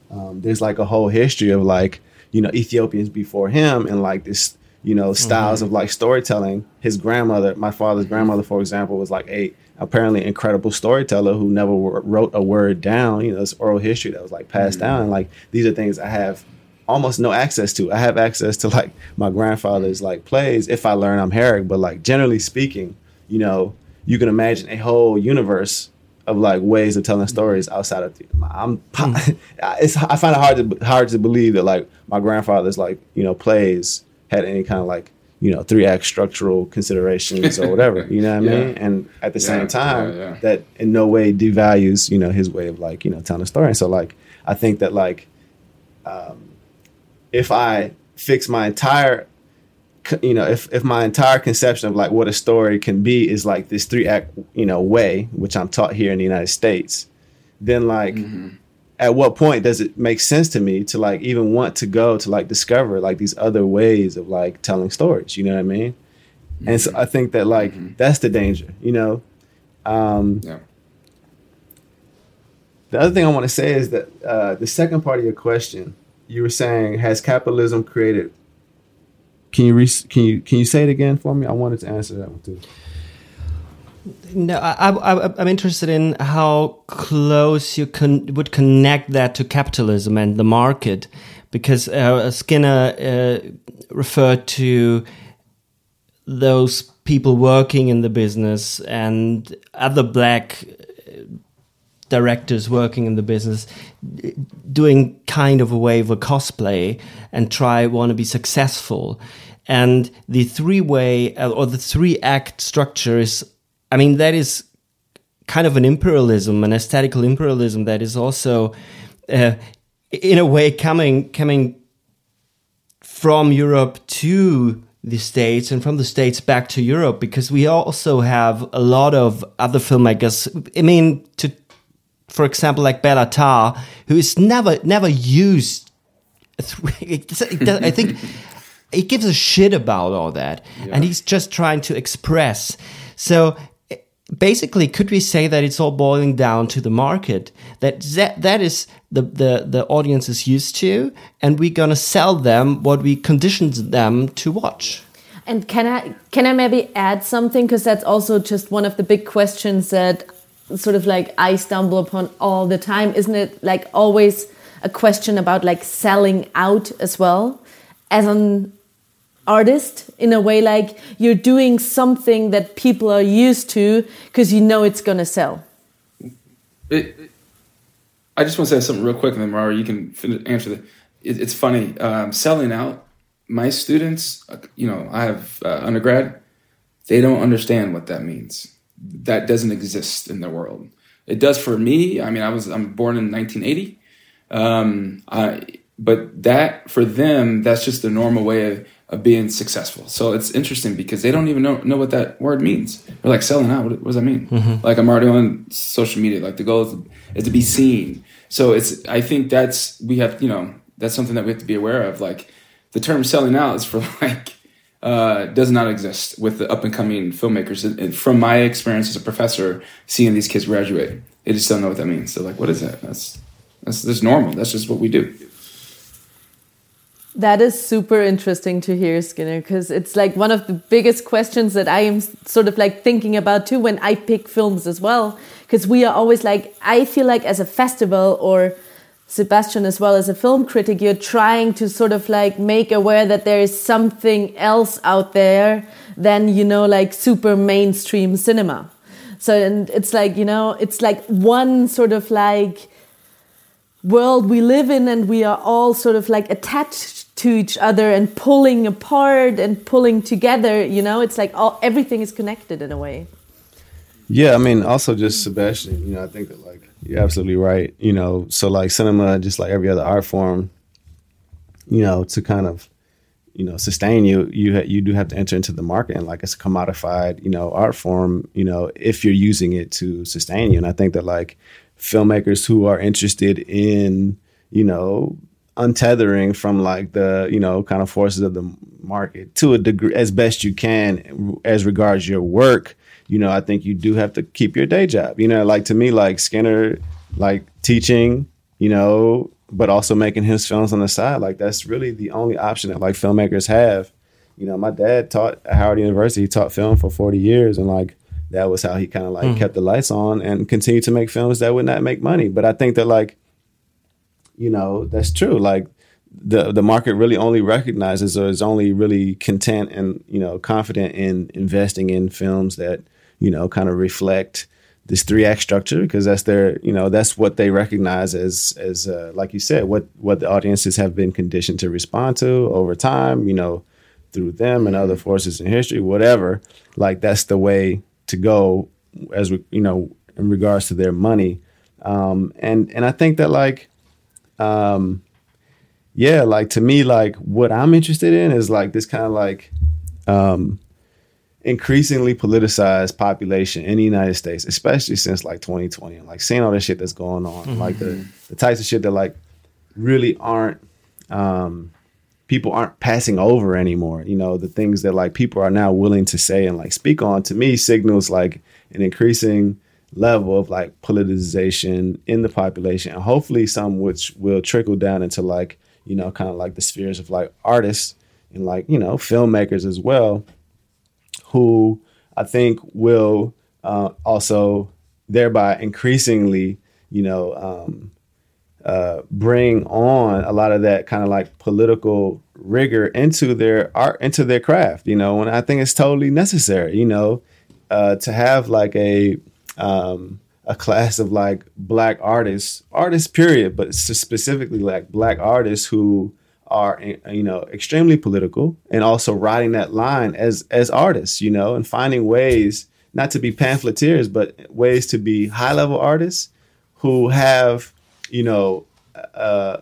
um, there's like a whole history of like you know Ethiopians before him and like this you know styles mm-hmm. of like storytelling. His grandmother, my father's grandmother, for example, was like a apparently incredible storyteller who never wrote a word down. You know, this oral history that was like passed mm-hmm. down. And like these are things I have almost no access to. I have access to like my grandfather's like plays if I learn Amharic, but like generally speaking, you know, you can imagine a whole universe of like ways of telling stories outside of theater. I'm mm. it's I find it hard to hard to believe that like my grandfather's like you know plays had any kind of like you know three act structural considerations or whatever you know what I mean and at the yeah, same time yeah. that in no way devalues you know his way of like you know telling a story and so like I think that like um, if I fix my entire you know, if, if my entire conception of like what a story can be is like this three act, you know, way, which I'm taught here in the United States, then like mm-hmm. at what point does it make sense to me to like even want to go to like discover like these other ways of like telling stories, you know what I mean? Mm-hmm. And so I think that like mm-hmm. that's the danger, you know? Um, yeah. The other thing I want to say is that uh, the second part of your question, you were saying, has capitalism created can you re- can you can you say it again for me? I wanted to answer that one too. No, I, I, am interested in how close you con- would connect that to capitalism and the market, because uh, Skinner uh, referred to those people working in the business and other black directors working in the business doing kind of a way of cosplay and try want to be successful and the three way uh, or the three act structure is i mean that is kind of an imperialism an aesthetical imperialism that is also uh, in a way coming coming from Europe to the States and from the States back to Europe because we also have a lot of other filmmakers. I mean, to for example, like Béla Tarr, who is never never used. I think he gives a shit about all that, yeah. and he's just trying to express. So basically, could we say that it's all boiling down to the market? That that, that is the, the the audience is used to, and we're gonna sell them what we conditioned them to watch. And can I can I maybe add something because that's also just one of the big questions that sort of like I stumble upon all the time. Isn't it like always a question about like selling out as well as an artist in a way like you're doing something that people are used to because you know it's going to sell? It, I just want to say something real quick, and then Mara, you can answer that. It, it's funny um, selling out. My students, uh, you know, I have uh, undergrad. They don't understand what that means that doesn't exist in the world. It does for me. I mean, I was I'm born in 1980, um, I, but that for them, that's just the normal way of, of, being successful. So it's interesting because they don't even know know what that word means. They're like selling out. What, what does that mean? Mm-hmm. Like I'm already on social media. Like the goal is to, is to be seen. So it's I think that's we have you know that's something that we have to be aware of. Like the term selling out is for like uh, does not exist with the up and coming filmmakers. And from my experience as a professor, seeing these kids graduate, they just don't know what that means. They're like, "What is that?" That's that's that's normal. That's just what we do. That is super interesting to hear, Skinner, because it's like one of the biggest questions that I am sort of like thinking about too when I pick films as well. Because we are always like, I feel like as a festival or Sebastian, as well as a film critic, you're trying to sort of like make aware that there is something else out there than, you know, like super mainstream cinema. So, and it's like, you know, it's like one sort of like world we live in, and we are all sort of like attached to each other and pulling apart and pulling together, you know, it's like all everything is connected in a way. Yeah, I mean, also just Sebastian, you know, I think you're absolutely right. You know, so like cinema, just like every other art form, you know, to kind of, you know, sustain you, you ha- you do have to enter into the market and like it's a commodified, you know, art form. You know, if you're using it to sustain you, and I think that like filmmakers who are interested in, you know, untethering from like the you know kind of forces of the market to a degree as best you can as regards your work you know, I think you do have to keep your day job. You know, like to me, like Skinner, like teaching, you know, but also making his films on the side. Like that's really the only option that like filmmakers have. You know, my dad taught at Howard University. He taught film for 40 years, and like that was how he kind of like mm. kept the lights on and continued to make films that would not make money. But I think that like, you know, that's true. Like the the market really only recognizes or is only really content and you know confident in investing in films that you know, kind of reflect this three act structure because that's their, you know, that's what they recognize as, as uh, like you said, what what the audiences have been conditioned to respond to over time, you know, through them and other forces in history, whatever. Like that's the way to go, as we, you know, in regards to their money, um, and and I think that like, um, yeah, like to me, like what I'm interested in is like this kind of like. Um, increasingly politicized population in the United States, especially since like 2020, and like seeing all the shit that's going on, mm-hmm. like the the types of shit that like really aren't um, people aren't passing over anymore. You know, the things that like people are now willing to say and like speak on to me signals like an increasing level of like politicization in the population, and hopefully some which will trickle down into like you know kind of like the spheres of like artists and like you know filmmakers as well who I think will uh, also thereby increasingly, you know, um, uh, bring on a lot of that kind of like political rigor into their art, into their craft, you know, and I think it's totally necessary, you know, uh, to have like a um, a class of like black artists, artists period, but specifically like black artists who are you know extremely political and also riding that line as as artists you know and finding ways not to be pamphleteers but ways to be high level artists who have you know uh,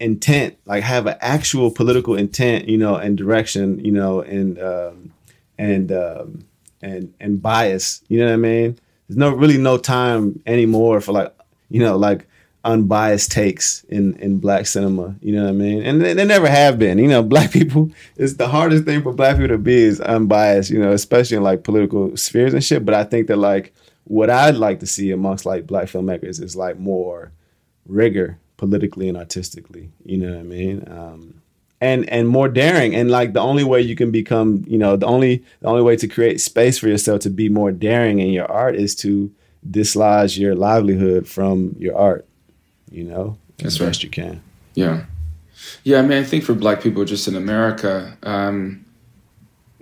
intent, like have an actual political intent, you know, and direction, you know, and um, and um, and and bias. You know what I mean? There's no really no time anymore for like you know like unbiased takes in in black cinema. You know what I mean? And they, they never have been. You know, black people. It's the hardest thing for black people to be is unbiased. You know, especially in like political spheres and shit. But I think that like what I'd like to see amongst like black filmmakers is like more rigor politically and artistically. You know what I mean? Um, and and more daring and like the only way you can become you know the only the only way to create space for yourself to be more daring in your art is to dislodge your livelihood from your art you know That's as right. best you can Yeah. Yeah, I mean, I think for black people just in America, um,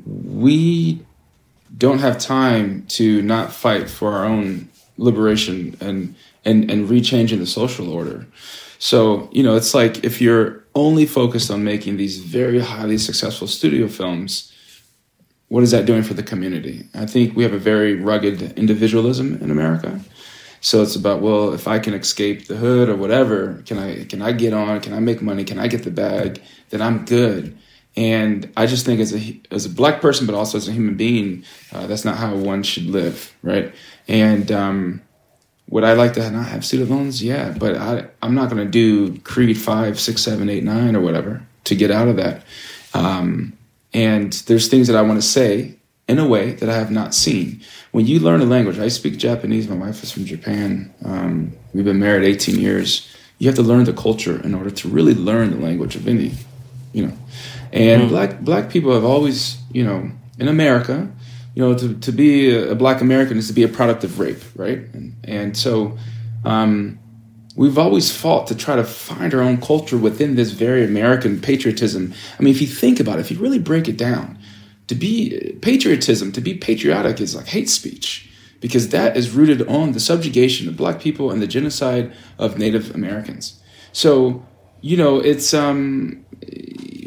we don't have time to not fight for our own liberation and, and, and rechanging the social order. So, you know, it's like if you're only focused on making these very highly successful studio films, what is that doing for the community? I think we have a very rugged individualism in America. So it's about well, if I can escape the hood or whatever, can I can I get on? Can I make money? Can I get the bag? Then I'm good. And I just think as a as a black person, but also as a human being, uh, that's not how one should live, right? And um, would I like to not have loans? Yeah, but I I'm not going to do Creed five, six, seven, eight, nine, or whatever to get out of that. Um, and there's things that I want to say in a way that I have not seen. When you learn a language, I speak Japanese. My wife is from Japan. Um, we've been married 18 years. You have to learn the culture in order to really learn the language of any, you know. And black black people have always, you know, in America, you know, to, to be a, a black American is to be a product of rape, right? And, and so um, we've always fought to try to find our own culture within this very American patriotism. I mean, if you think about it, if you really break it down, to be patriotism, to be patriotic is like hate speech because that is rooted on the subjugation of black people and the genocide of Native Americans. So, you know, it's um,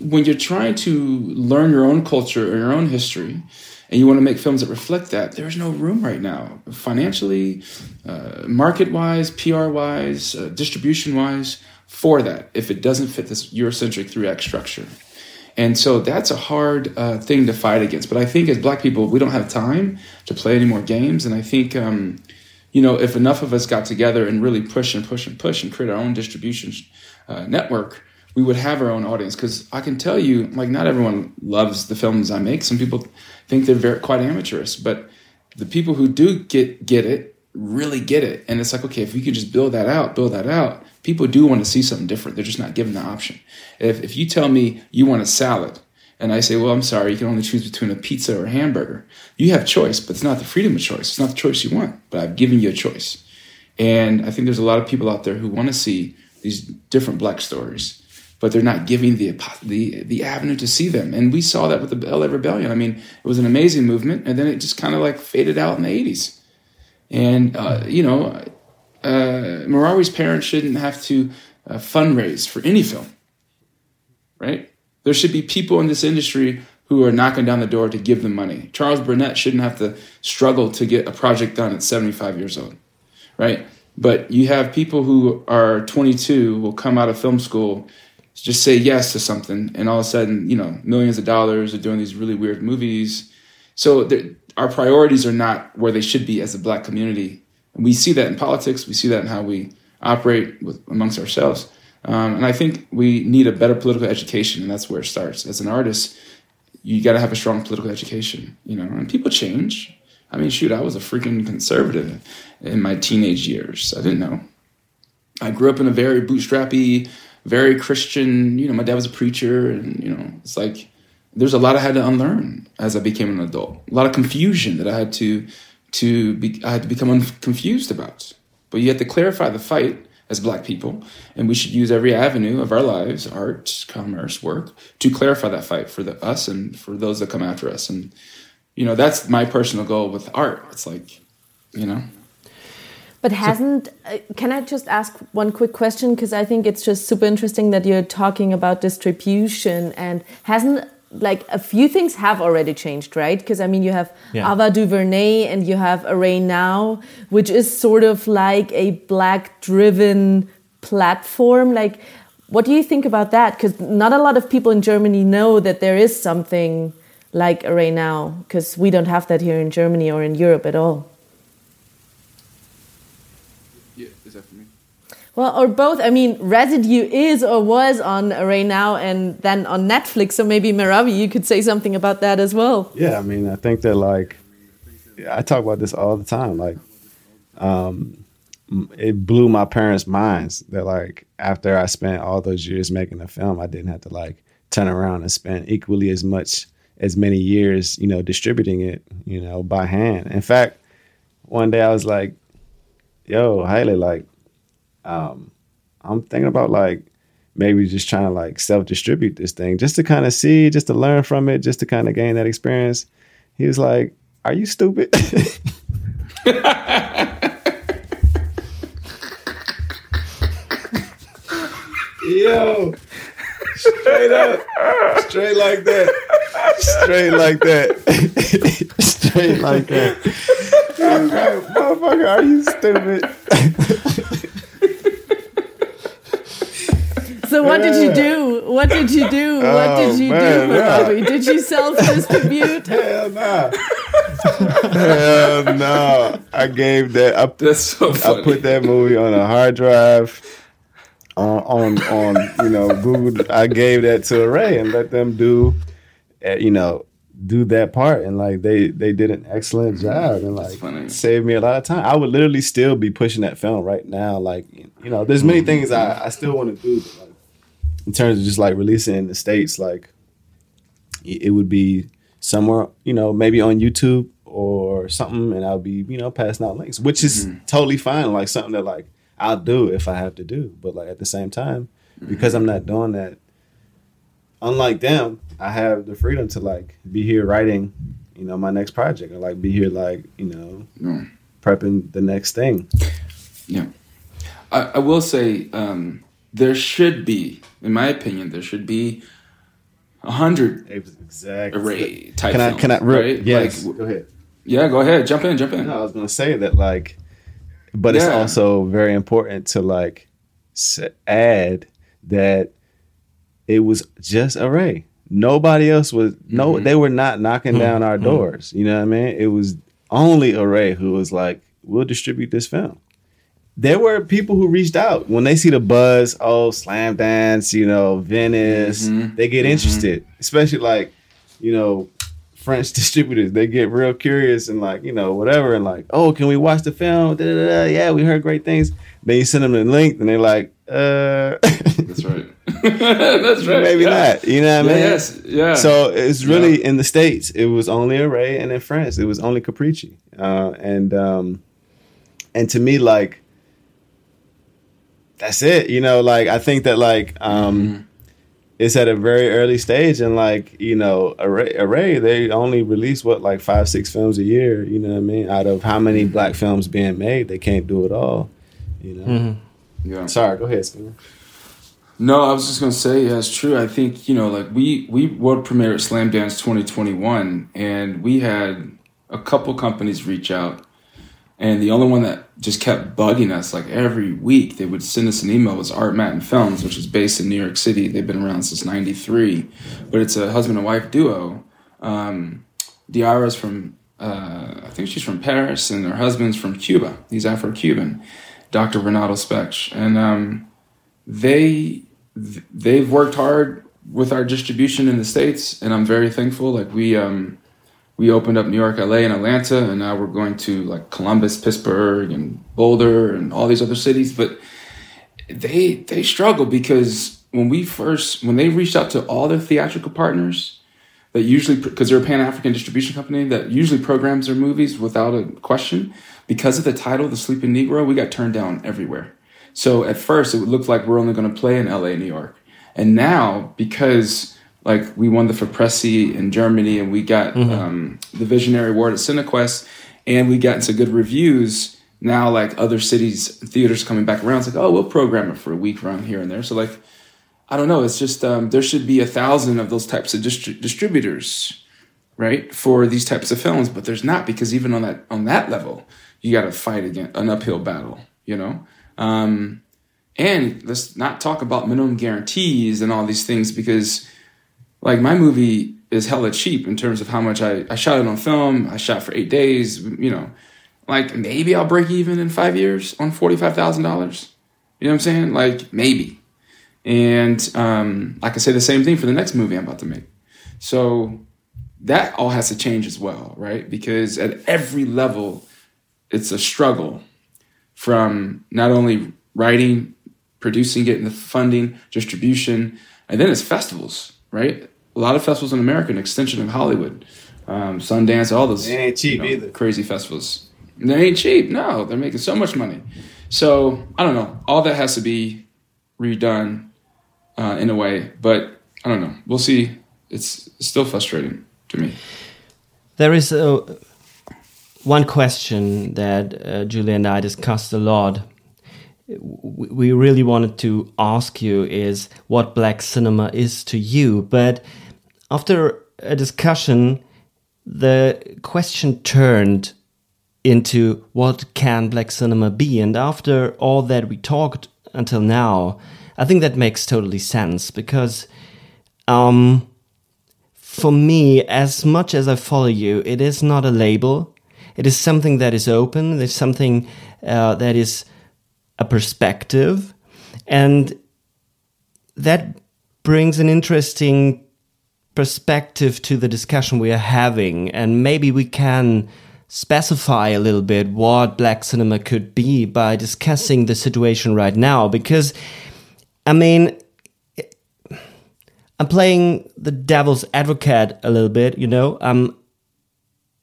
when you're trying to learn your own culture or your own history and you want to make films that reflect that, there's no room right now, financially, uh, market wise, PR wise, uh, distribution wise, for that if it doesn't fit this Eurocentric three act structure. And so that's a hard uh, thing to fight against. But I think as black people, we don't have time to play any more games. And I think, um, you know, if enough of us got together and really push and push and push and create our own distribution uh, network, we would have our own audience. Because I can tell you, like, not everyone loves the films I make. Some people think they're very quite amateurish, but the people who do get get it really get it. And it's like, okay, if we could just build that out, build that out, people do want to see something different. They're just not given the option. If, if you tell me you want a salad, and I say, well, I'm sorry, you can only choose between a pizza or a hamburger, you have choice, but it's not the freedom of choice. It's not the choice you want, but I've given you a choice. And I think there's a lot of people out there who want to see these different black stories, but they're not giving the, the, the avenue to see them. And we saw that with the LA Rebellion. I mean, it was an amazing movement, and then it just kind of like faded out in the 80s. And, uh, you know, uh, Merawi's parents shouldn't have to uh, fundraise for any film, right? There should be people in this industry who are knocking down the door to give them money. Charles Burnett shouldn't have to struggle to get a project done at 75 years old, right? But you have people who are 22 will come out of film school, just say yes to something, and all of a sudden, you know, millions of dollars are doing these really weird movies. So our priorities are not where they should be as a black community. We see that in politics. We see that in how we operate with, amongst ourselves. Um, and I think we need a better political education, and that's where it starts. As an artist, you got to have a strong political education, you know. And people change. I mean, shoot, I was a freaking conservative in my teenage years. I didn't know. I grew up in a very bootstrappy, very Christian. You know, my dad was a preacher, and you know, it's like there's a lot I had to unlearn as I became an adult. A lot of confusion that I had to to be, I had to become confused about. But you have to clarify the fight as black people, and we should use every avenue of our lives, art, commerce, work, to clarify that fight for the, us and for those that come after us. And you know, that's my personal goal with art. It's like, you know. But hasn't, uh, can I just ask one quick question? Because I think it's just super interesting that you're talking about distribution and hasn't like a few things have already changed, right? Because I mean, you have Yeah. Ava DuVernay and you have Array Now, which is sort of like a black driven platform? Like, what do you think about that? Because not a lot of people in Germany know that there is something like Array Now, because we don't have that here in Germany or in Europe at all. Yeah, is that for me? Well, or both. I mean, Residue is or was on Array Now and then on Netflix. So maybe Merawi, you could say something about that as well. Yeah, I mean, I think that like I talk about this all the time. Like, um, it blew my parents' minds that like after I spent all those years making a film, I didn't have to like turn around and spend equally as much as many years, you know, distributing it, you know, by hand. In fact, one day I was like, "Yo, Haile, like, um, I'm thinking about like maybe just trying to like self-distribute this thing, just to kind of see, just to learn from it, just to kind of gain that experience." He was like, "Are you stupid?" Yo, straight up, straight like that, straight like that, straight like that. Motherfucker, are you stupid? So what did you do? What did oh, you do? What Oh, did you man, do, yeah. Merawi? Did you self-distribute? Hell no. Hell no. I gave that. I, That's so funny. I put that movie on a hard drive. On, on on you know Google, I gave that to Array and let them do, uh, you know, do that part and like they they did an excellent mm, job and like funny. saved me a lot of time. I would literally still be pushing that film right now. Like you know, there's many mm-hmm. things I, I still want to do, but like in terms of just like releasing in the states, like it would be somewhere, you know, maybe on YouTube or something, and I'll be, you know, passing out links, which is totally fine. Like something that like I'll do if I have to do, but like at the same time, because I'm not doing that. Unlike them, I have the freedom to like be here writing, you know, my next project, or like be here like you know, Yeah. prepping the next thing. Yeah. I, I will say um, there should be, in my opinion, there should be a hundred Exactly. array type Can I? films, Can I? Real, right? Yes. Like, go ahead. yeah, go ahead. Jump in, jump in. No, I was gonna say that like, but it's also very important to like add that it was just Array. Nobody else was no. Mm-hmm. They were not knocking down our doors. You know what I mean? It was only Array who was like, "We'll distribute this film." There were people who reached out when they see the buzz. Oh, Slamdance, you know, Venice. Mhm. They get interested, especially like, you know, French distributors, they get real curious and like, you know, whatever, and like, oh, can we watch the film? Da, da, da. Yeah, we heard great things. Then you send them the link, and they're like, uh, That's right. That's right. maybe yeah. not. You know what I mean? yes. Yeah. So it's really Yeah. in the states. It was only Array, and in France, it was only Capricci. Uh, and um, and to me, like, that's it. You know, like I think that like um, Mm-hmm. it's at a very early stage, and like you know, Array, Array they only release what like five, six films a year. You know what I mean? Out of how many black films being made, they can't do it all. You know. yeah. Sorry, go ahead, Skinner. No, I was just gonna say, yeah, it's true. I think you know, like we we world premiere at Slamdance 2021, and we had a couple companies reach out, and the only one that just kept bugging us, like every week, they would send us an email was ArtMattan Films, which is based in New York City. They've been around since '93, but it's a husband and wife duo. Um, Diara's from, uh, I think she's from Paris, and her husband's from Cuba. He's Afro-Cuban, Dr. Renato Spech, and um, they they've worked hard with our distribution in the states and i'm very thankful like we um we opened up new york la and atlanta and now we're going to like columbus pittsburgh and boulder and all these other cities but they they struggle because when we first when they reached out to all their theatrical partners that usually because they're a pan-african distribution company that usually programs their movies without a question because of the title the sleeping negro we got turned down everywhere so at first, it looked like we're only going to play in LA, New York. And now, because like we won the FIPRESCI in Germany and we got um, the Visionary Award at CineQuest and we got some good reviews, now like other cities, theaters coming back around, it's like, oh, we'll program it for a week around here and there. So like, I don't know. It's just um, there should be a thousand of those types of distri- distributors, right, for these types of films. But there's not because even on that on that level, you got to fight against an uphill battle, you know. Um, and let's not talk about minimum guarantees and all these things because like my movie is hella cheap in terms of how much I, I shot it on film. I shot for eight days, you know, like maybe I'll break even in five years on $45,000. You know what I'm saying? Like maybe. And um, I can say the same thing for the next movie I'm about to make. So that all has to change as well, right? Because at every level, it's a struggle from not only writing, producing, getting the funding, distribution, and then it's festivals, right? A lot of festivals in America, an extension of Hollywood, um, Sundance, all those It ain't cheap you know, either. crazy festivals. They ain't cheap. No, they're making so much money. So I don't know. All that has to be redone uh, in a way, but I don't know. We'll see. It's still frustrating to me. There is a, one question that uh, Julia and I discussed a lot. We really wanted to ask you is what black cinema is to you, but after a discussion, the question turned into what can black cinema be, and after all that we talked until now, I think that makes totally sense because, um, for me, as much as I follow you, it is not a label. It is something that is open. It's something uh, that is a perspective, and that brings an interesting perspective to the discussion we are having. And maybe we can specify a little bit what black cinema could be by discussing the situation right now, because I mean. I'm playing the devil's advocate a little bit, you know. Um,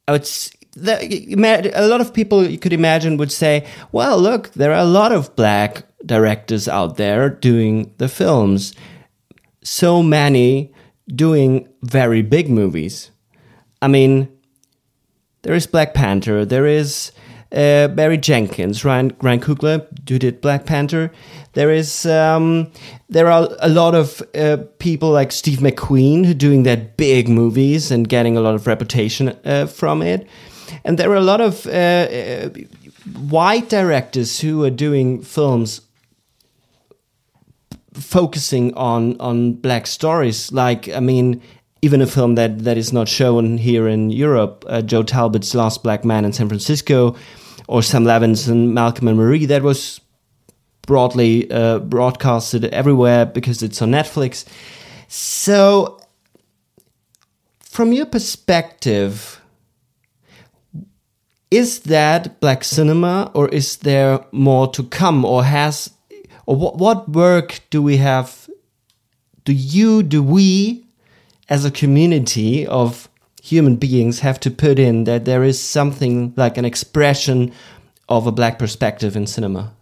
I would s- the, a lot of people you could imagine would say, "Well, look, there are a lot of black directors out there doing the films. So many doing very big movies. I mean, there is Black Panther. There is uh, Barry Jenkins, Ryan Ryan Coogler, who did Black Panther. There is um, there are a lot of uh, people like Steve McQueen who doing that big movies and getting a lot of reputation uh, from it. And there are a lot of uh, uh, white directors who are doing films focusing on on black stories. Like i mean even a film that that is not shown here in europe uh, joe talbot's last black man in san francisco or sam levinson malcolm and marie that was broadly uh, broadcasted everywhere because it's on netflix. So from your perspective is that black cinema or is there more to come or has or what, what work do we have do you do we as a community of human beings have to put in that there is something like an expression of a black perspective in cinema?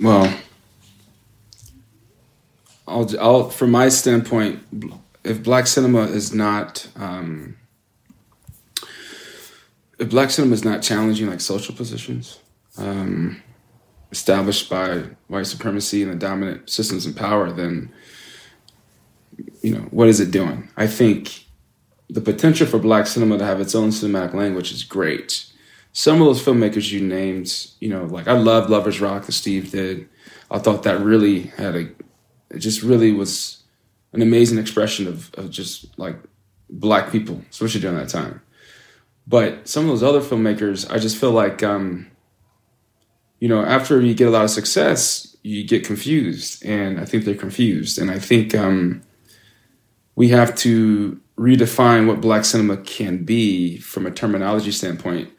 Well, I'll, I'll from my standpoint, if black cinema is not, um, if black cinema is not challenging like social positions um, established by white supremacy and the dominant systems in power, then you know what is it doing? I think the potential for black cinema to have its own cinematic language is great. Some of those filmmakers you named, you know, like I love Lovers Rock that Steve did. I thought that really had a, it just really was an amazing expression of, of just like black people, especially during that time. But some of those other filmmakers, I just feel like, um, you know, after you get a lot of success, you get confused, and I think they're confused, and I think um, we have to redefine what black cinema can be from a terminology standpoint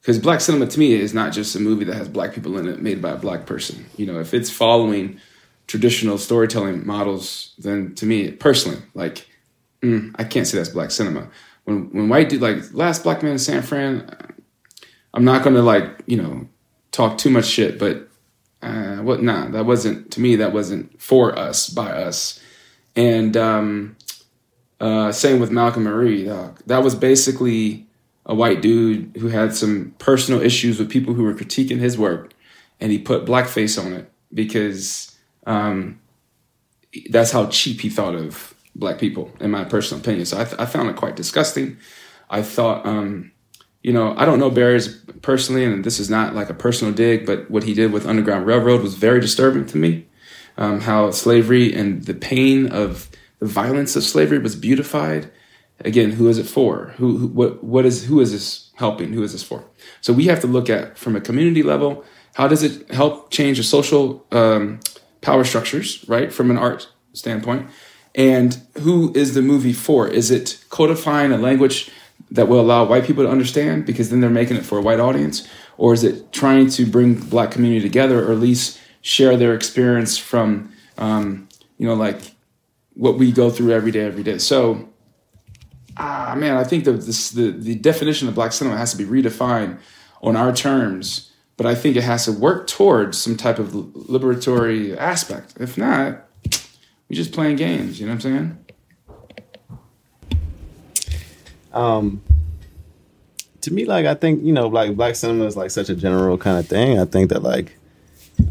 because black cinema to me is not just a movie that has black people in it made by a black person. You know if it's following traditional storytelling models then to me personally like mm, i can't say that's black cinema. When when white dude like last black man in san fran i'm not gonna like you know talk too much shit but uh what nah that wasn't to me that wasn't for us by us and um uh, same with Malcolm Marie. That was basically a white dude who had some personal issues with people who were critiquing his work, and he put blackface on it because um, that's how cheap he thought of black people, in my personal opinion. So I, th- I found it quite disgusting. I thought um, you know, I don't know Barry's personally, and this is not like a personal dig, but what he did with Underground Railroad was very disturbing to me. Um, how slavery and the pain of the violence of slavery was beautified. Again, who is it for? Who, who what what is who is this helping? Who is this for? So we have to look at from a community level. How does it help change the social um, power structures, right, from an art standpoint? And who is the movie for? Is it codifying a language that will allow white people to understand because then they're making it for a white audience? Or is it trying to bring the black community together or at least share their experience from, um, you know, like what we go through every day, every day? So, ah, man, I think the, this, the, the definition of black cinema has to be redefined on our terms, but I think it has to work towards some type of liberatory aspect. If not, we're just playing games, you know what I'm saying? Um to me like i think you know like black cinema is like such a general kind of thing. I think that like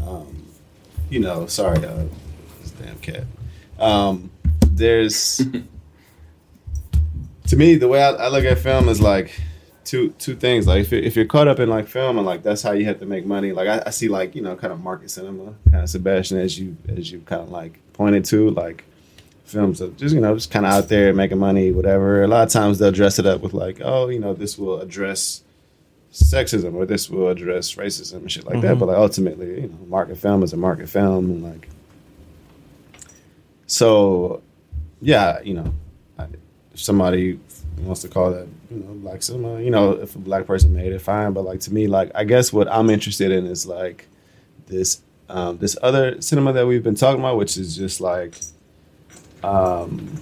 um you know sorry uh this damn cat. Um there's to me the way I, I look at film is like two two things. Like if, you're, if you're caught up in like film and like that's how you have to make money like I, I see like you know kind of market cinema kind of sebastian as you as you kind of like pointed to like films of just you know just kind of out there making money, whatever. A lot of times they'll dress it up with like, oh, you know, this will address sexism or this will address racism and shit like mm-hmm. that. But like ultimately, you know, market film is a market film, and like, so yeah, you know, if somebody wants to call that you know black cinema, you know, if a black person made it, fine. But like to me, like I guess what I'm interested in is like this um, this other cinema that we've been talking about, which is just like um,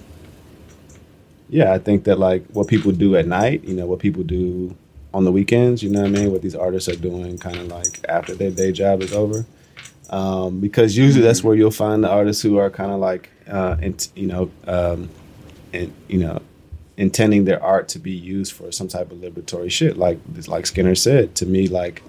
yeah, I think that like what people do at night, you know, what people do on the weekends, you know what I mean? What these artists are doing kind of like after their day job is over. Um, because usually that's where you'll find the artists who are kind of like, uh, in, you know, um, and you know, intending their art to be used for some type of liberatory shit. Like like Skinner said to me, like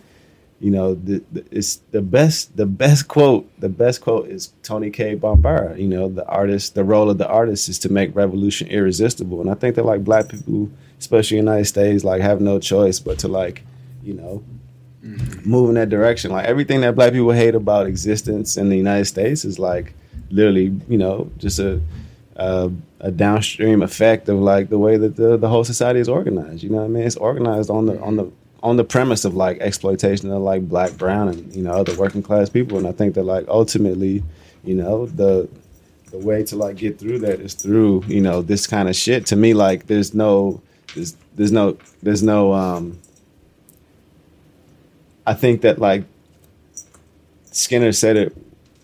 you know, the, the, it's the best. The best quote. The best quote is Toni Cade Bambara. You know, the artist. The role of the artist is to make revolution irresistible. And I think that like black people, especially in the United States, like have no choice but to like, you know, mm-hmm. move in that direction. Like everything that black people hate about existence in the United States is like literally, you know, just a a, a downstream effect of like the way that the, the whole society is organized. You know what I mean? It's organized on the on the on the premise of like exploitation of like black, brown, and you know other working class people. And I think that like ultimately, you know, the the way to like get through that is through you know this kind of shit. To me, like there's no there's there's no there's no um. I think that like Skinner said it,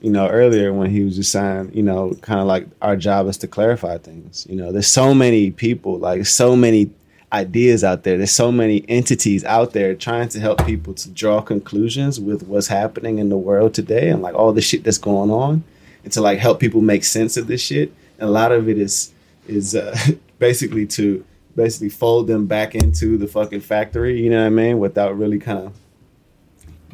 you know, earlier when he was just saying, you know, kind of like our job is to clarify things. You know, there's so many people, like so many ideas out there. There's so many entities out there trying to help people to draw conclusions with what's happening in the world today and like all the shit that's going on, and to like help people make sense of this shit. And a lot of it is is uh, basically to basically fold them back into the fucking factory. You know what I mean? Without really kind of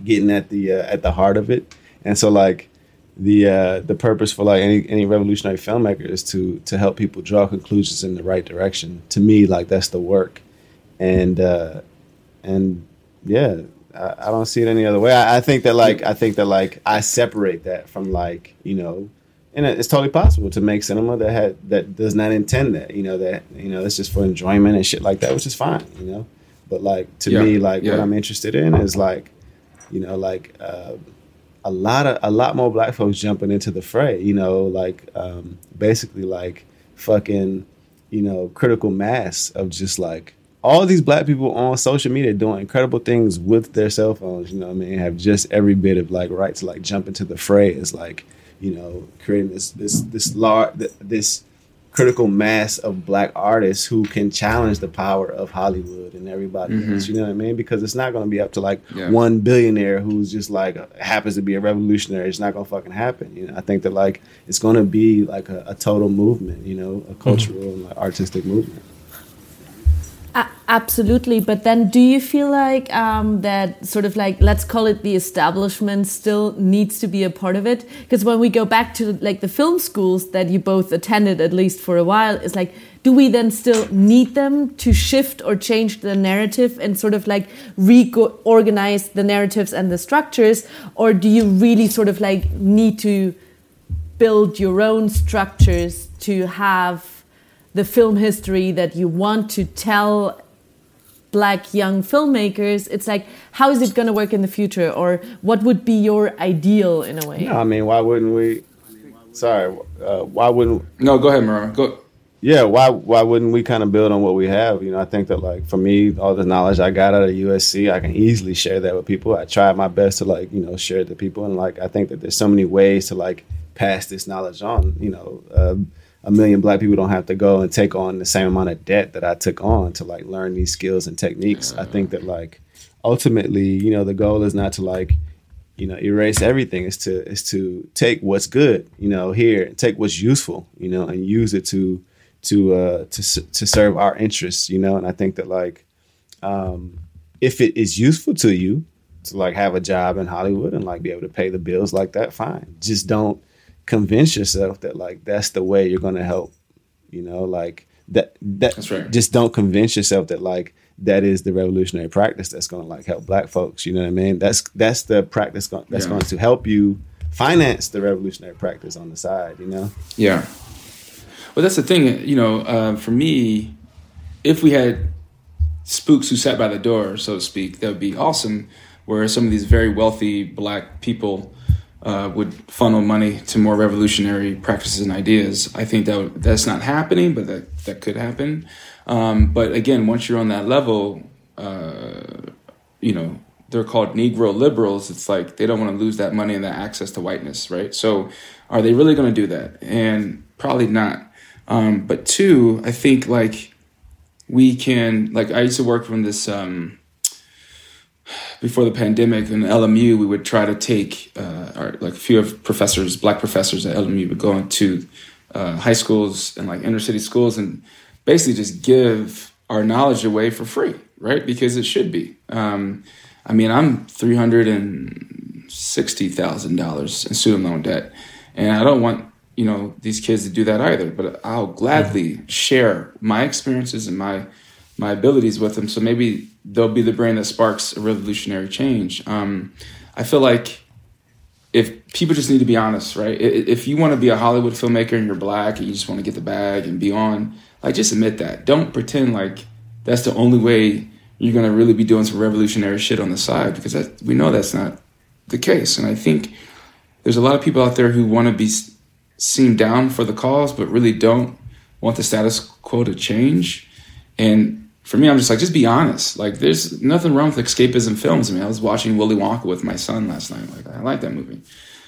getting at the uh, at the heart of it. And so like the uh, the purpose for like any any revolutionary filmmaker is to to help people draw conclusions in the right direction. To me, like that's the work, and uh, and yeah, I, I don't see it any other way. I, I, think that like I think that like I separate that from like you know, and it's totally possible to make cinema that had that does not intend that. You know that you know it's just for enjoyment and shit like that, which is fine. You know, but like to yeah, me, like yeah. what I'm interested in is like you know like. Uh, a lot of a lot more black folks jumping into the fray. You know, like um, basically like fucking, you know, critical mass of just like all these black people on social media doing incredible things with their cell phones. You know, I mean, have just every bit of like right to like jump into the fray. Is like, you know, creating this this this large this critical mass of black artists who can challenge the power of Hollywood and everybody mm-hmm. else. You know what I mean? Because it's not going to be up to like yeah. one billionaire who's just like happens to be a revolutionary. It's not going to fucking happen. You know, I think that like it's going to be like a, a, total movement. You know, a cultural mm-hmm. and like, artistic movement. Absolutely, but then do you feel like um, that sort of like let's call it the establishment still needs to be a part of it? Because when we go back to like the film schools that you both attended at least for a while, it's like do we then still need them to shift or change the narrative and sort of like reorganize the narratives and the structures, or do you really sort of like need to build your own structures to have the film history that you want to tell black young filmmakers it's like how is it going to work in the future? Or what would be your ideal in a way? No i mean why wouldn't we sorry uh, why wouldn't no go ahead Mara. go. Yeah why why wouldn't we kind of build on what we have? You know i think that like for me all the knowledge i got out of usc i can easily share that with people. I tried my best to like you know share it to people and like i think that there's so many ways to like pass this knowledge on you know um, a million black people don't have to go and take on the same amount of debt that I took on to like learn these skills and techniques. I think that like ultimately, you know, the goal is not to like, you know, erase everything. Is to is to take what's good, you know, here, and take what's useful, you know, and use it to to uh to to serve our interests, you know. And I think that like, um, if it is useful to you to like have a job in Hollywood and like be able to pay the bills like that, fine. Just don't convince yourself that like that's the way you're gonna help. You know, like that that that's right. just don't convince yourself that like that is the revolutionary practice that's gonna like help black folks. You know what I mean? That's that's the practice that's yeah. going to help you finance the revolutionary practice on the side, you know? Yeah. Well, that's the thing, you know, uh, for me, if we had spooks who sat by the door, so to speak, that would be awesome. Where some of these very wealthy black people uh, would funnel money to more revolutionary practices and ideas. I think that that's not happening, but that that could happen. Um, but again, once you're on that level, uh, you know they're called Negro liberals. It's like they don't want to lose that money and that access to whiteness, right? So, are they really going to do that? And probably not. Um, but two, I think like we can like I used to work from this. Um, before the pandemic in LMU, we would try to take uh, our, like a few of professors, black professors at LMU, would go into uh, high schools and like inner city schools and basically just give our knowledge away for free, right? Because it should be. Um, I mean, I'm three hundred and sixty thousand dollars in student loan debt, and I don't want you know these kids to do that either. But I'll gladly share my experiences and my my abilities with them. So maybe they'll be the brain that sparks a revolutionary change. Um, I feel like if people just need to be honest, right? If you want to be a Hollywood filmmaker and you're black and you just want to get the bag and be on, like just admit that. Don't pretend like that's the only way you're going to really be doing some revolutionary shit on the side because that, we know that's not the case. And I think there's a lot of people out there who want to be seen down for the cause, but really don't want the status quo to change. And for me, I'm just like, just be honest. Like, there's nothing wrong with escapism films. I mean, I was watching Willy Wonka with my son last night. Like, I like that movie.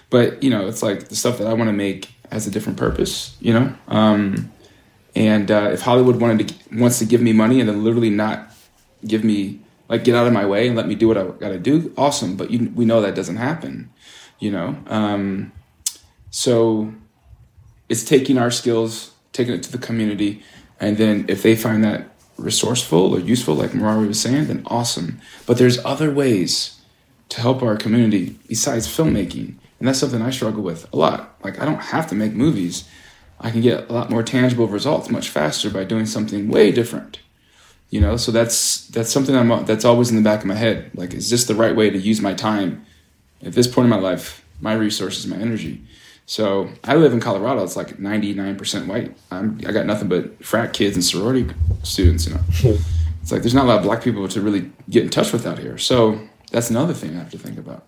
But, you know, it's like the stuff that I want to make has a different purpose, you know? Um, and uh, if Hollywood wanted to, wants to give me money and then literally not give me, like, get out of my way and let me do what I got to do, awesome. But you, we know that doesn't happen, you know? Um, so it's taking our skills, taking it to the community. And then if they find that resourceful or useful, like Merawi was saying, then awesome. But there's other ways to help our community besides filmmaking. And that's something I struggle with a lot. Like, I don't have to make movies. I can get a lot more tangible results much faster by doing something way different. You know, so that's that's something I'm that's always in the back of my head. Like, is this the right way to use my time at this point in my life, my resources, my energy? So I live in Colorado. It's like 99% white. I'm, I got nothing but frat kids and sorority students, you know. it's like there's not a lot of black people to really get in touch with out here. So that's another thing I have to think about.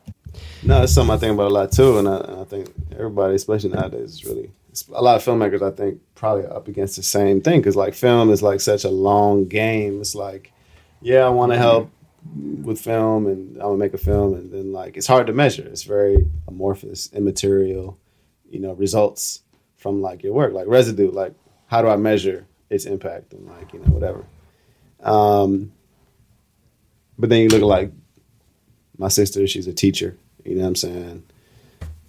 No, it's something I think about a lot too. And I, I think everybody, especially nowadays, is really, a lot of filmmakers, I think, probably up against the same thing. Cause like film is like such a long game. It's like, yeah, I want to mm-hmm. help with film and I want to make a film. And then like, it's hard to measure. It's very amorphous, immaterial you know results from like your work like residue like how do i measure its impact and like you know whatever. Um but then you look at like my sister she's a teacher you know what i'm saying?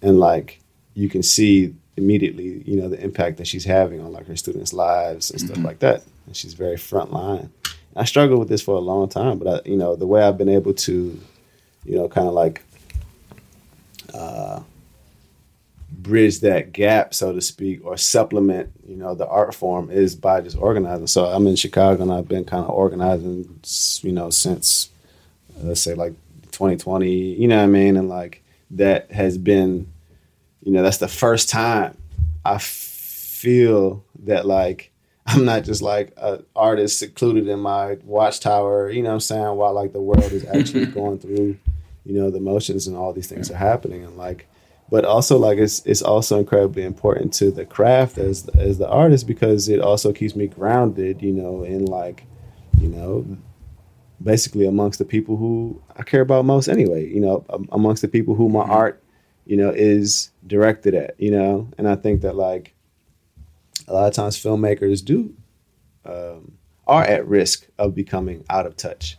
And like you can see immediately you know the impact that she's having on like her students lives and stuff mm-hmm. like that. And she's very front line I struggled with this for a long time, but I, you know, the way I've been able to, you know, kind of like uh, bridge that gap, so to speak, or supplement, you know, the art form is by just organizing. So I'm in Chicago and I've been kind of organizing, you know, since let's say like 2020, you know what I mean? And like that has been, you know, that's the first time I feel that like I'm not just like an artist secluded in my watchtower, you know what I'm saying, while like the world is actually going through, you know, the motions and all these things are happening. And like but also like it's it's also incredibly important to the craft as as the artist because it also keeps me grounded, you know, in like, you know, basically amongst the people who I care about most anyway, you know, amongst the people who my mm-hmm. art, you know, is directed at, you know, and I think that like a lot of times filmmakers do um, are at risk of becoming out of touch,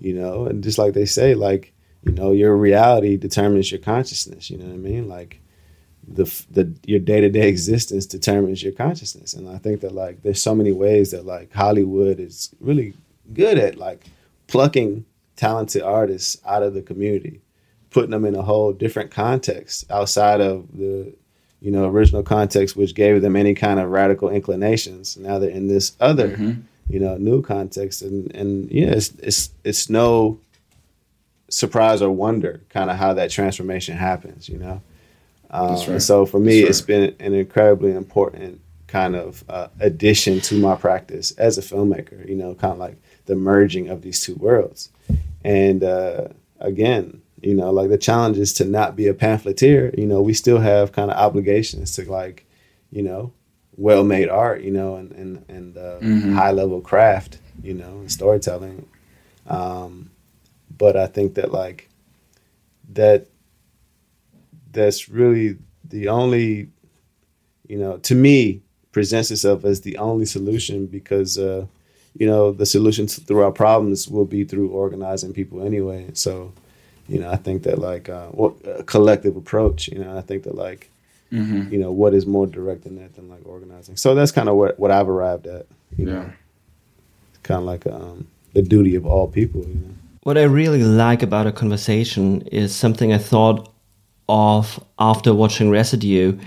you know, and just like they say, like you know, your reality determines your consciousness. You know what I mean? Like the the your day to day existence determines your consciousness, and I think that like there's so many ways that like Hollywood is really good at like plucking talented artists out of the community, putting them in a whole different context outside of the you know original context, which gave them any kind of radical inclinations. Now they're in this other. Mm-hmm. You know, new context, and and yeah, it's it's it's no surprise or wonder kind of how that transformation happens, you know? Um, right. So for me, it's been an incredibly important kind of uh, addition to my practice as a filmmaker, you know, kind of like the merging of these two worlds. And uh, again, you know, like the challenge is to not be a pamphleteer. You know, we still have kind of obligations to like, you know, well made art, you know, and and, and uh, mm-hmm. high level craft, you know, and storytelling. Um, but I think that like that that's really the only you know to me presents itself as the only solution because uh, you know the solution through our problems will be through organizing people anyway so you know i think that like uh, what a collective approach you know i think that like mm-hmm. you know what is more direct than that than like organizing so that's kind of what what i've arrived at you yeah. know kind of like um, the duty of all people you know what I really like about a conversation is something I thought of after watching Residue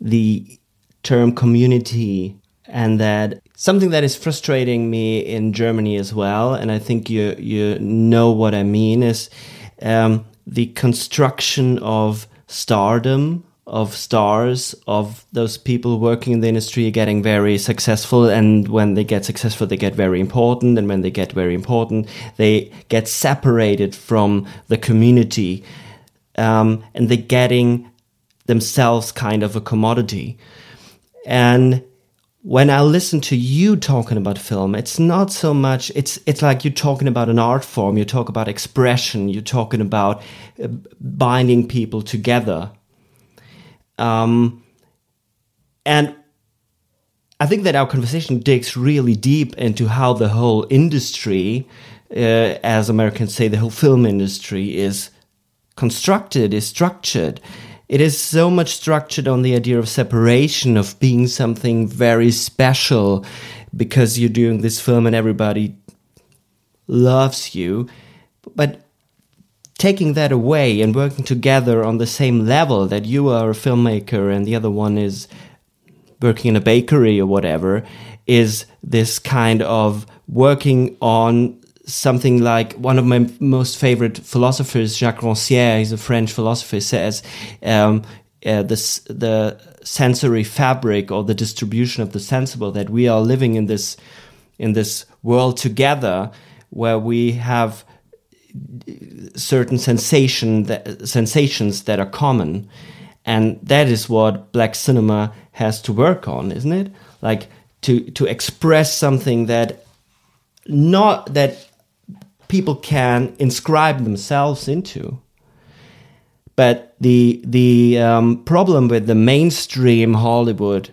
the term community, and that something that is frustrating me in Germany as well, and I think you, you know what I mean, is um, the construction of stardom of stars of those people working in the industry getting very successful and when they get successful they get very important and when they get very important they get separated from the community um, and they're getting themselves kind of a commodity and when I listen to you talking about film, it's not so much. It's it's like you're talking about an art form. You talk about expression. You're talking about uh, binding people together um, and I think that our conversation digs really deep into how the whole industry, uh, as Americans say, the whole film industry is constructed, is structured. It is so much structured on the idea of separation, of being something very special because you're doing this film and everybody loves you. But taking that away and working together on the same level that you are a filmmaker and the other one is working in a bakery or whatever is this kind of working on something like one of my most favorite philosophers, Jacques Rancière, he's a French philosopher, says um, uh, this, the sensory fabric or the distribution of the sensible that we are living in this in this world together where we have certain sensation that, sensations that are common. And that is what black cinema has to work on isn't it? Like to to express something that not that people can inscribe themselves into. But the the um, problem with the mainstream hollywood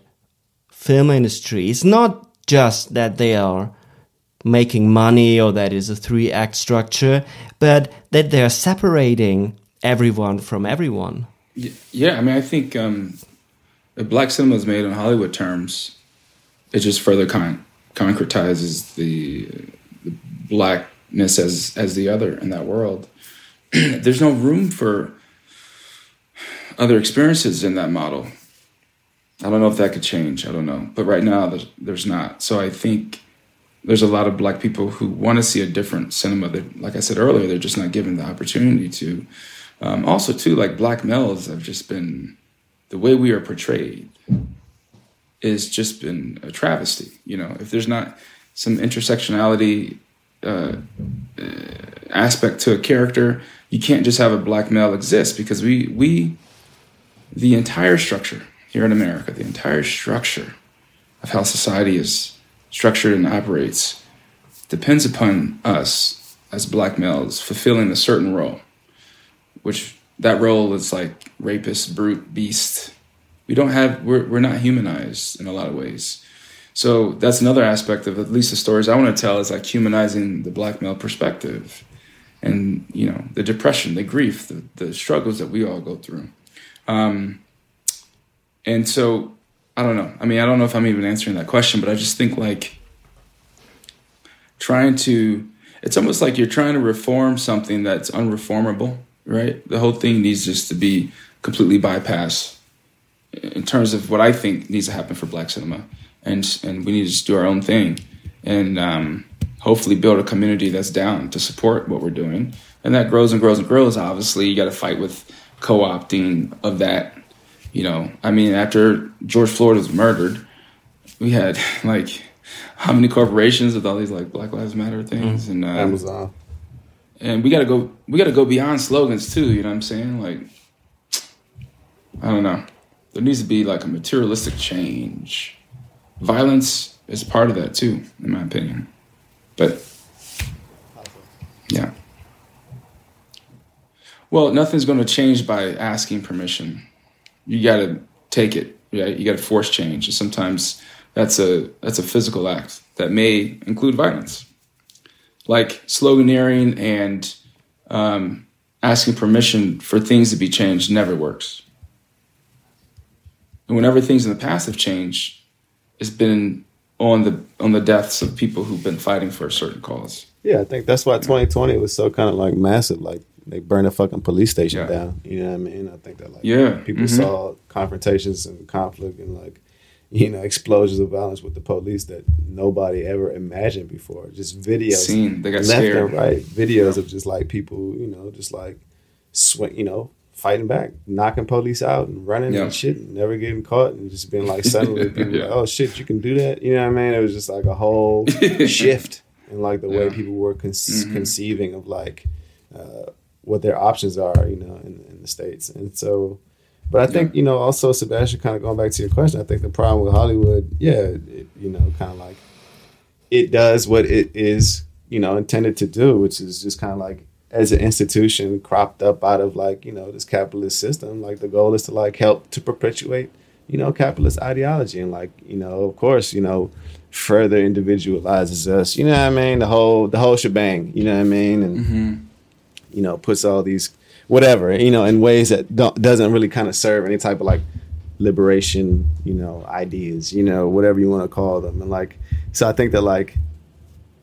film industry is not just that they are making money or that is a three act structure, but that they're separating everyone from everyone. Yeah, I mean, I think um, if black cinema is made in Hollywood terms, it just further con- concretizes the, the blackness as as the other in that world. There's no room for other experiences in that model. I don't know if that could change. I don't know, but right now there's there's not. So I think there's a lot of black people who want to see a different cinema. That, like I said earlier, they're just not given the opportunity to. Um, also, too, like black males have just been the way we are portrayed is just been a travesty. You know, if there's not some intersectionality uh, uh, aspect to a character, you can't just have a black male exist because we we the entire structure here in America, the entire structure of how society is structured and operates depends upon us as black males fulfilling a certain role, which that role is like rapist, brute, beast. We don't have, we're, we're not humanized in a lot of ways. So that's another aspect of at least the stories I want to tell is like humanizing the black male perspective and, you know, the depression, the grief, the, the struggles that we all go through. Um, and so I don't know. I mean, I don't know if I'm even answering that question, but I just think like trying to, it's almost like you're trying to reform something that's unreformable, right? The whole thing needs just to be completely bypassed in terms of what I think needs to happen for black cinema. And, and we need to just do our own thing and um, hopefully build a community that's down to support what we're doing. And that grows and grows and grows. Obviously, you got to fight with co opting of that you know, I mean, after George Floyd was murdered, we had like how many corporations with all these like Black Lives Matter things mm-hmm. and uh, Amazon. And we gotta go. We gotta go beyond slogans too. You know what I'm saying? Like, I don't know. There needs to be like a materialistic change. Violence is part of that too, in my opinion. But yeah. Well, nothing's going to change by asking permission you got to take it. Right? You got to force change. And sometimes that's a that's a physical act that may include violence, like sloganeering and um, asking permission for things to be changed never works. And whenever things in the past have changed, it's been on the on the deaths of people who've been fighting for a certain cause. Yeah, I think that's why 2020 was so kind of like massive. Like they burned a fucking police station yeah. down. You know what I mean? I think that like yeah, people mm-hmm. saw confrontations and conflict and like you know explosions of violence with the police that nobody ever imagined before. Just videos, Seen. They got left scared. and right, videos yeah. of just like people, you know, just like swing, you know, fighting back, knocking police out and running yeah. and shit, and never getting caught, and just being like suddenly people yeah. like, oh shit, you can do that. You know what I mean? It was just like a whole shift in like the way people were con- mm-hmm. conceiving of like. Uh, what their options are, you know, in, in the states. And so, but I think you know, also Sebastian, kind of going back to your question, I think the problem with Hollywood, yeah, it, you know, kind of like it does what it is, you know, intended to do, which is just kind of like as an institution cropped up out of like you know this capitalist system. Like the goal is to like help to perpetuate, you know, capitalist ideology and like you know, of course, you know further individualizes us. You know what I mean? The whole the whole shebang. You know what I mean? And mm-hmm you know, puts all these whatever, you know, in ways that doesn't really kind of serve any type of like liberation, you know, ideas, you know, whatever you want to call them. And like, so I think that like,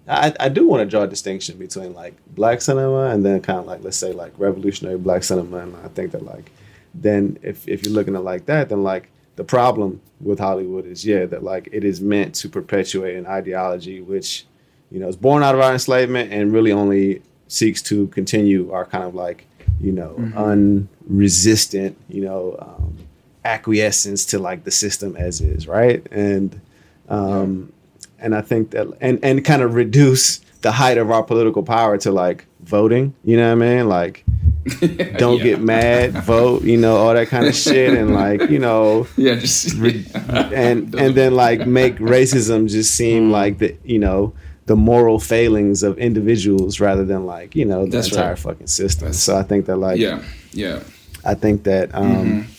I, I do want to draw a distinction between like black cinema and then kind of like, let's say like revolutionary black cinema. And I think that like, then if, if you're looking at like that, then like the problem with Hollywood is, yeah, that like it is meant to perpetuate an ideology which, you know, is born out of our enslavement and really only seeks to continue our kind of like you know mm-hmm. unresistant you know um, acquiescence to like the system as is right and um and i think that and and kind of reduce the height of our political power to like voting you know what i mean like don't yeah. get mad vote you know all that kind of shit and like you know yeah just re- and and then like make racism just seem mm. like the you know the moral failings of individuals rather than like you know the That's entire right. fucking system. That's, so I think that like yeah yeah I think that um mm-hmm.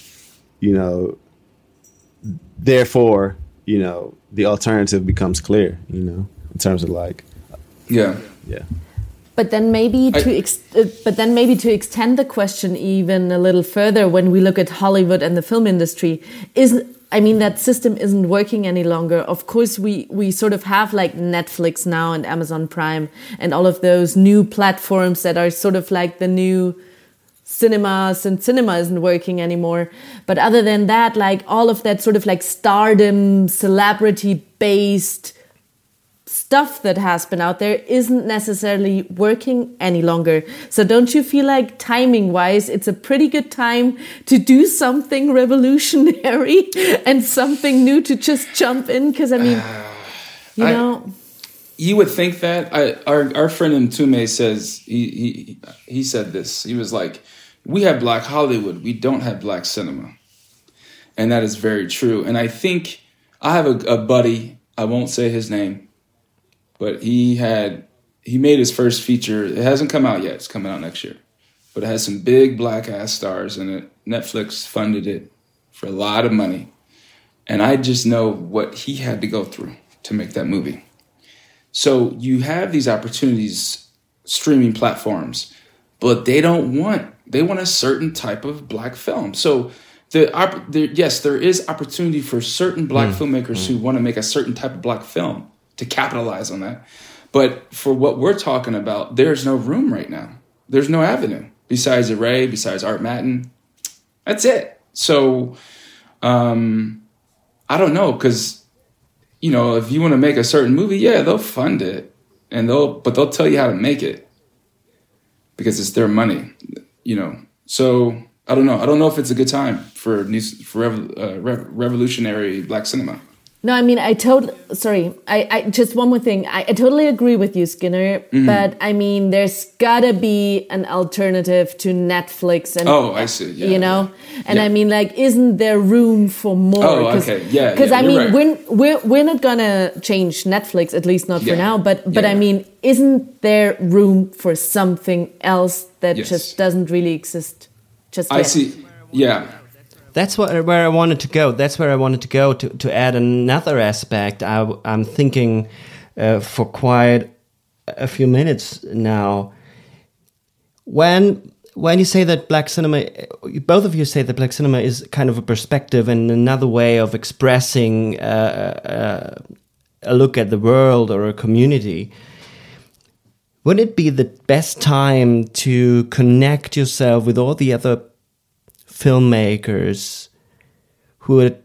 you know therefore you know the alternative becomes clear you know in terms of like yeah yeah but then maybe I, to ex- uh, but then maybe to extend the question even a little further when we look at Hollywood and the film industry is I mean that system isn't working any longer. Of course, we we sort of have like Netflix now and Amazon Prime and all of those new platforms that are sort of like the new cinemas and cinema isn't working anymore. But other than that, like all of that sort of like stardom, celebrity based stuff that has been out there isn't necessarily working any longer. So don't you feel like timing wise, it's a pretty good time to do something revolutionary and something new to just jump in? Because I mean, you I- know, you would think that I, our our friend Mtume says he, he he said this. He was like, "We have black Hollywood. We don't have black cinema," and that is very true. And I think I have a, a buddy. I won't say his name, but he had he made his first feature. It hasn't come out yet. It's coming out next year, but it has some big black ass stars in it. Netflix funded it for a lot of money, and I just know what he had to go through to make that movie. So you have these opportunities, streaming platforms, but they don't want they want a certain type of black film. So the, the yes, there is opportunity for certain black hmm. filmmakers who hmm. want to make a certain type of black film to capitalize on that. But for what we're talking about, there's no room right now. There's no avenue besides Array, besides ArtMattan. That's it. So um, I don't know because you know, if you want to make a certain movie, yeah, they'll fund it, and they'll, but they'll tell you how to make it because it's their money, you know. So I don't know. I don't know if it's a good time for new, for rev, uh, rev, revolutionary black cinema. No, I mean, I totally, sorry, I, I, just one more thing. I, I totally agree with you, Skinner, Mm-hmm. but I mean, there's gotta be an alternative to Netflix and, Oh, I see. Yeah, you know? And Yeah. I mean, like, isn't there room for more? Oh, okay. Yeah, Because yeah, I mean, right. we're, we're, we're not gonna change Netflix, at least not for now, but, but Yeah, I yeah. mean, isn't there room for something else that Yes. just doesn't really exist just I yet? see. Yeah. That's what, where I wanted to go. That's where I wanted to go to, to add another aspect. I, am thinking uh, for quite a few minutes now. When when you say that black cinema, both of you say that black cinema is kind of a perspective and another way of expressing uh, uh, a look at the world or a community. Wouldn't it be the best time to connect yourself with all the other filmmakers who are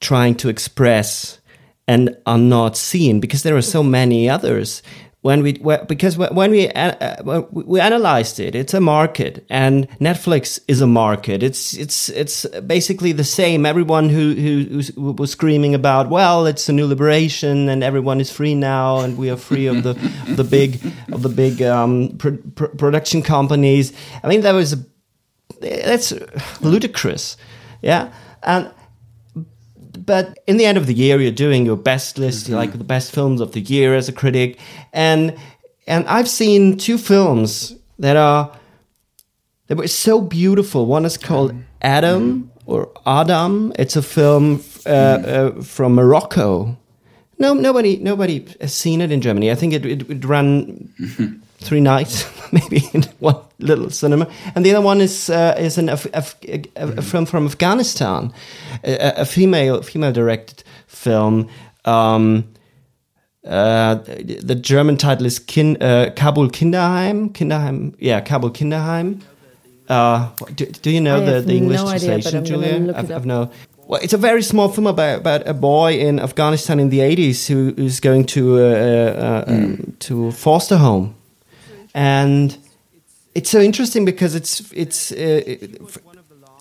trying to express and are not seen because there are so many others. When we because when we uh, we analyzed it it's a market and Netflix is a market. It's it's it's basically the same. Everyone who who who was screaming about well it's a new liberation and everyone is free now and we are free of the the big of the big um, pr- pr- production companies. I mean there was a that's ludicrous yeah? And but in the end of the year you're doing your best list like the best films of the year as a critic. And and i've seen two films that are that were so beautiful. One is called adam. Or adam. It's a film uh, uh, from morocco. No nobody nobody has seen it in germany. I think it it would run three nights, maybe in one little cinema, and the other one is uh, is an Af- Af- a, a film from Afghanistan, a, a female female directed film. Um, uh, the German title is Kin, uh, Kabul Kinderheim. Kinderheim, yeah, Kabul Kinderheim. Uh, do, do you know I the, the English no idea, translation, I'm Julia? I've. I've no. Well, it's a very small film about, about a boy in Afghanistan in the 80s who is going to uh, uh, um, to foster home, and it's so interesting because it's it's uh, it-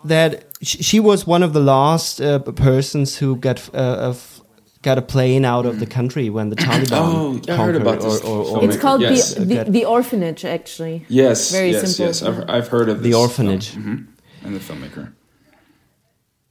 that she was one of the last uh, persons who got uh, of, got a plane out of the country when the Taliban Oh, I heard conquered about this or, or, or. It's called Yes. the, the the orphanage, actually. Yes. Very yes. simple. Yes. I've, I've heard of The Orphanage. film. Mhm. And the filmmaker.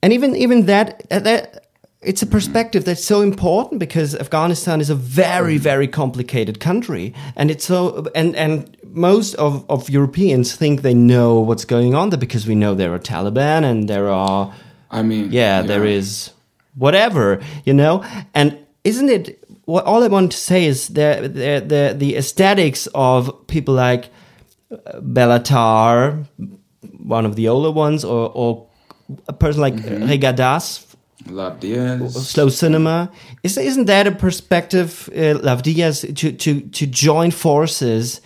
and even even that uh, that it's a perspective that's so important because Afghanistan is a very very complicated country and it's so and and most of, of Europeans think they know what's going on there because we know there are Taliban and there are I mean, yeah, there is whatever, you know? And isn't it what all I want to say is the the the, the aesthetics of people like uh, Béla Tarr, one of the older ones, or or a person like Reygadas Lav Diaz. slow cinema. Is, isn't that a perspective, uh, Lav Diaz, to, to, to join forces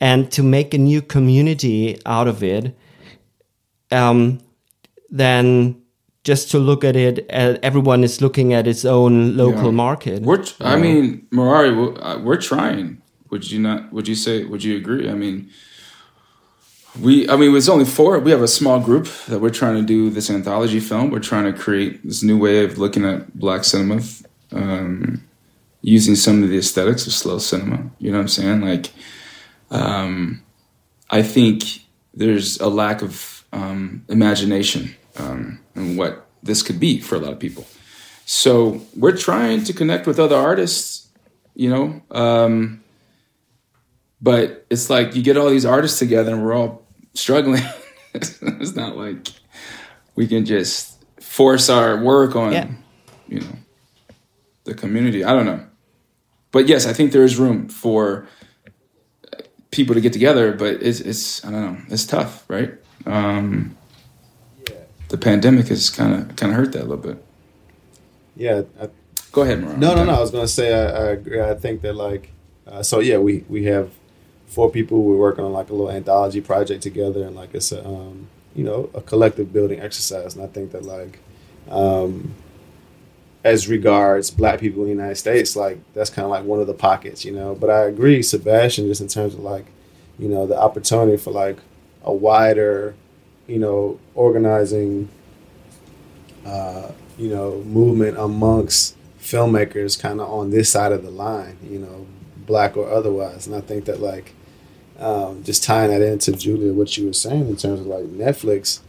and to make a new community out of it? Um, than just to look at it, uh, everyone is looking at its own local Yeah. market. We're, t- I mean, Merawi, we're- uh, we're trying. Would you not? Would you say? Would you agree? I mean, we. I mean, it's only four. We have a small group that we're trying to do this anthology film. We're trying to create this new way of looking at black cinema, um, using some of the aesthetics of slow cinema. You know what I'm saying? Like, um, I think there's a lack of um, imagination um, in what this could be for a lot of people. So we're trying to connect with other artists, you know. Um, but it's like you get all these artists together and we're all struggling. it's not like we can just force our work on, Yeah. you know, the community. I don't know. But yes, I think there is room for people to get together, but it's, it's I don't know, it's tough, right? Um, Yeah. the pandemic has kind of kind of hurt that a little bit. Yeah, I, Go ahead, Moran. No, no, no. I was gonna say I, I agree. I think that like, uh, so yeah, we we have four people. We're working on like a little anthology project together, and like it's a um, you know a collective building exercise. And I think that like, um, as regards Black people in the United States, like that's kind of like one of the pockets, you know. But I agree, Sebastian, just in terms of like, you know, the opportunity for like a wider, you know, organizing uh, you know, movement amongst filmmakers kind of on this side of the line, you know, black or otherwise. And I think that like um, just tying that into Julia, what you were saying in terms of like Netflix,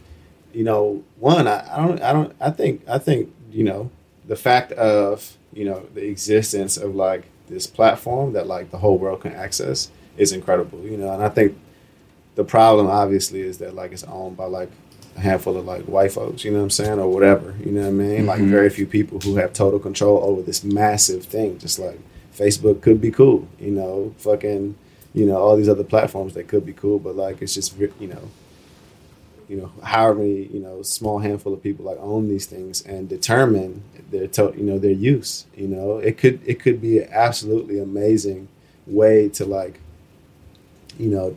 you know, one, I, I don't, I don't, I think, I think, you know, the fact of, you know, the existence of like this platform that like the whole world can access is incredible, you know, and I think the problem obviously is that like it's owned by like a handful of like white folks, you know what I'm saying, or whatever, you know what I mean? Like Mhm. very few people who have total control over this massive thing. Just like Facebook could be cool, you know, fucking, you know, all these other platforms that could be cool, but like it's just you know, you know, however many you know small handful of people like own these things and determine their to- you know their use. You know, it could it could be an absolutely amazing way to like, you know,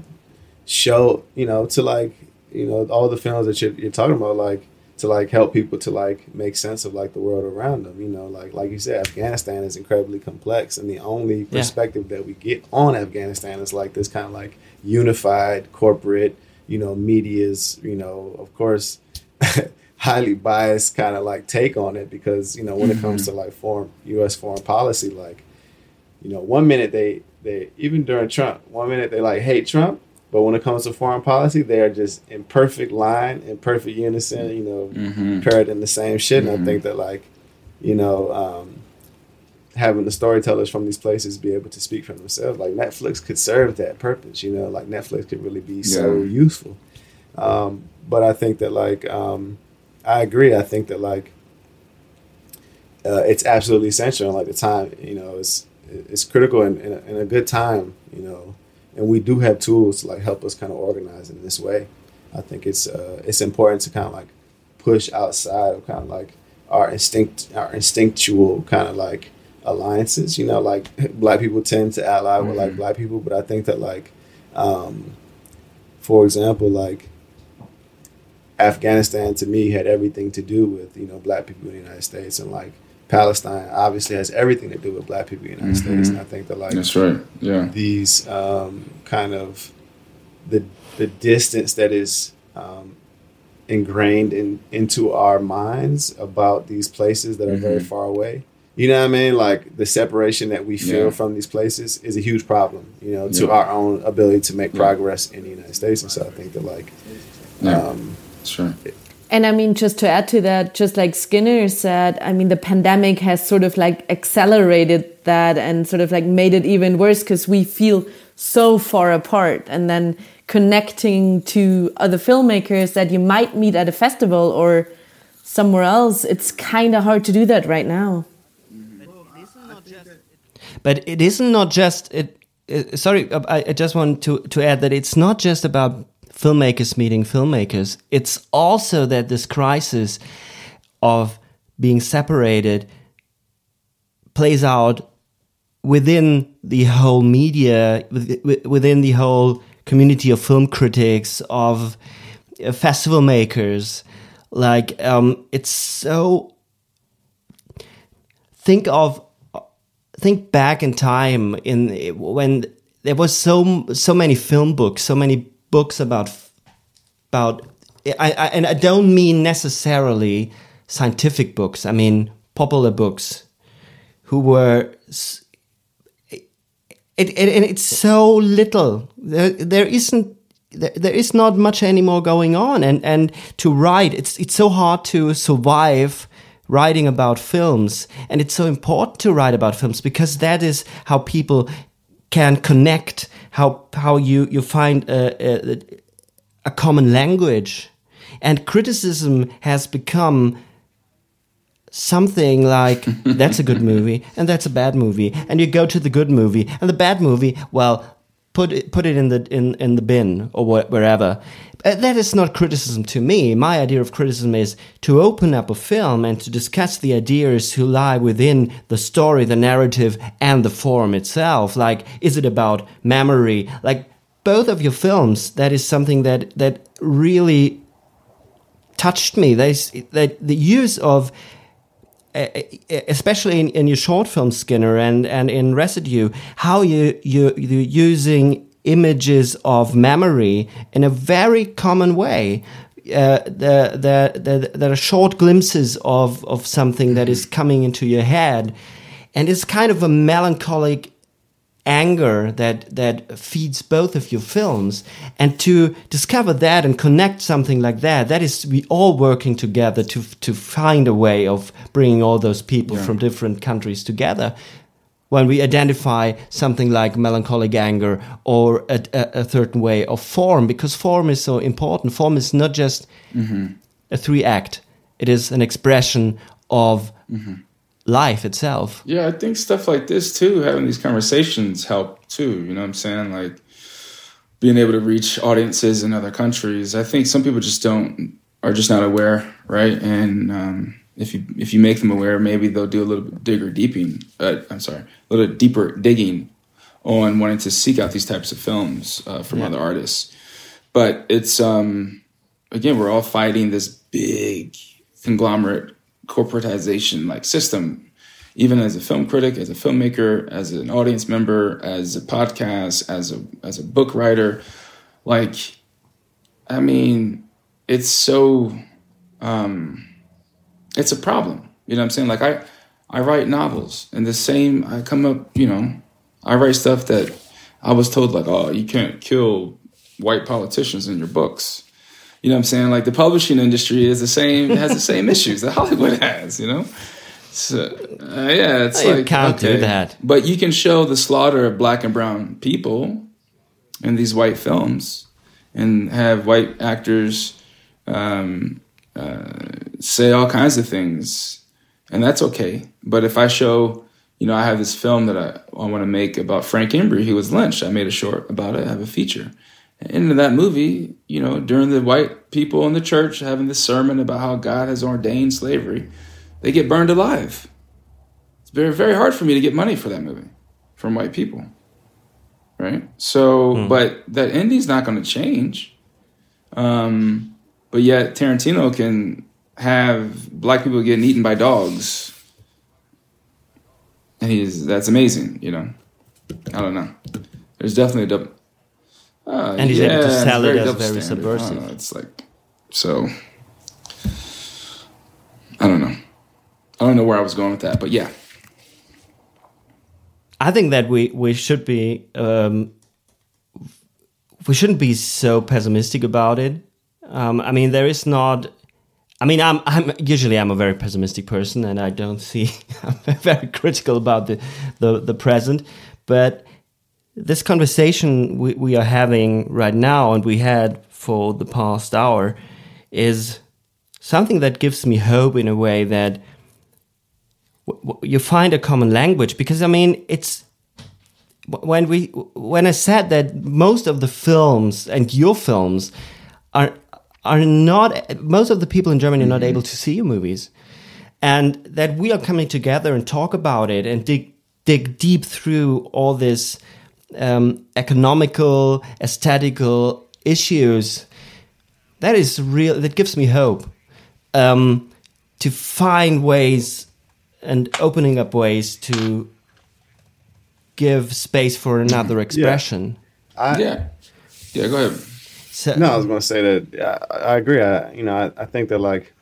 show you know to like you know all the films that you're, you're talking about like to like help people to like make sense of like the world around them you know like like you said afghanistan is incredibly complex and the only Yeah. perspective that we get on afghanistan is like this kind of like unified corporate you know media's you know of course highly biased kind of like take on it because you know when it comes to like foreign us foreign policy like you know, one minute they they even during Trump, one minute they like hate Trump, but when it comes to foreign policy, they are just in perfect line, in perfect unison, you know, Mm-hmm. parroting the same shit. And I Mhm. think that like, you know, um, having the storytellers from these places be able to speak for themselves, like Netflix could serve that purpose. You know, like Netflix could really be so useful. Um, but I think that like, um, I agree. I think that like, uh, it's absolutely essential. And like the time, you know, it's it's critical and, in, a, in a good time, you know. And we do have tools to like help us kind of organize in this way. I think it's uh, it's important to kind of like push outside of kind of like our instinct, our instinctual kind of like alliances. You know, like black people tend to ally with like Mhm. black people, but I think that like, um, for example, like Afghanistan to me had everything to do with you know black people in the United States, and like Palestine obviously has everything to do with black people in the United States. Mhm. And I think that like That's right. Yeah. these um, kind of the the distance that is um, ingrained in into our minds about these places that are very Mhm. far away. You know what I mean? Like the separation that we feel Yeah. from these places is a huge problem. You know, to Yeah. our own ability to make Yeah. progress in the United States. And so I think that like, Yeah. um, That's right. And I mean, just to add to that, just like Skinner said, I mean, the pandemic has sort of like accelerated that and sort of like made it even worse because we feel so far apart. And then connecting to other filmmakers that you might meet at a festival or somewhere else, it's kind of hard to do that right now. But it isn't not just it. Uh, sorry, uh, I, I just want to to add that it's not just about filmmakers meeting filmmakers. It's also that this crisis of being separated plays out within the whole media, within the whole community of film critics, of uh, festival makers. Like, um, it's so. Think of, think back in time in when there was so so many film books, so many books about about. I, I and I don't mean necessarily scientific books. I mean popular books, who were it, it, and it's so little. There, there isn't there, there is not much anymore going on and and to write it's it's so hard to survive writing about films and it's so important to write about films because that is how people can connect how how you you find a, a, a common language. And criticism has become something like that's a good movie and that's a bad movie and you go to the good movie and the bad movie well put it put it in the in in the bin or wh wherever. Uh, that is not criticism to me. My idea of criticism is to open up a film and to discuss the ideas who lie within the story the narrative and the form itself. Like is it about memory? Like both of your films that is something that that really touched me. There's, that the use of especially in, in your short film Skinner and, and in Residue, how you, you, you're using images of memory in a very common way. Uh, the, the, the, there are short glimpses of, of something that is coming into your head. And it's kind of a melancholic anger that that feeds both of your films. And to discover that and connect something like that that is we all working together to to find a way of bringing all those people yeah. from different countries together. When we identify something like melancholic anger or a, a, a certain way of form because form is so important. Form is not just mm -hmm. a three act. It is an expression of mm -hmm life itself. Yeah, I think stuff like this too, having these conversations help too. You know what I'm saying? Like being able to reach audiences in other countries. I think some people just don't are just not aware, right? And um, if you if you make them aware, maybe they'll do a little bit digger deeping. Uh, I'm sorry, a little deeper digging on wanting to seek out these types of films uh, from yeah. other artists. But it's um, again, we're all fighting this big conglomerate corporatization like system. Even as a film critic as a filmmaker as an audience member as a podcast as a as a book writer like i mean it's so um it's a problem. You know what i'm saying? Like i i write novels and the same i come up you know i write stuff that i was told like oh you can't kill white politicians in your books you know what I'm saying? Like the publishing industry is the same, has the same issues that Hollywood has, you know? So, uh, yeah, it's you like. can't okay. do that. But you can show the slaughter of black and brown people in these white films and have white actors um, uh, say all kinds of things. And that's okay. But if I show, you know, I have this film that I, I want to make about Frank Embree, who was lynched. I made a short about it, I have a feature in that movie, you know, during the white people in the church having this sermon about how God has ordained slavery, they get burned alive. It's very, very hard for me to get money for that movie from white people. Right? So, mm. but that ending's not going to change. Um, but yet, Tarantino can have black people getting eaten by dogs. And he's, that's amazing, you know? I don't know. There's definitely a double uh, and he's yeah, able to sell it as very subversive. Know, it's like so. I don't know. I don't know where I was going with that, but yeah. I think that we we should be um, we shouldn't be so pessimistic about it. Um, I mean, there is not. I mean, I'm I'm usually I'm a very pessimistic person, and I don't see. I'm very critical about the the, the present, but this conversation we, we are having right now and we had for the past hour is something that gives me hope in a way that you find a common language because i mean it's when we when i said that most of the films and your films are are not most of the people in germany are not mm -hmm. able to see your movies and that we are coming together and talk about it and dig dig deep through all this um, economical, aesthetical issues. That is real. That gives me hope um, to find ways and opening up ways to give space for another expression. I, yeah. Yeah, go ahead. So, No, I was going to say that I, I agree. I, you know, I, I think that like,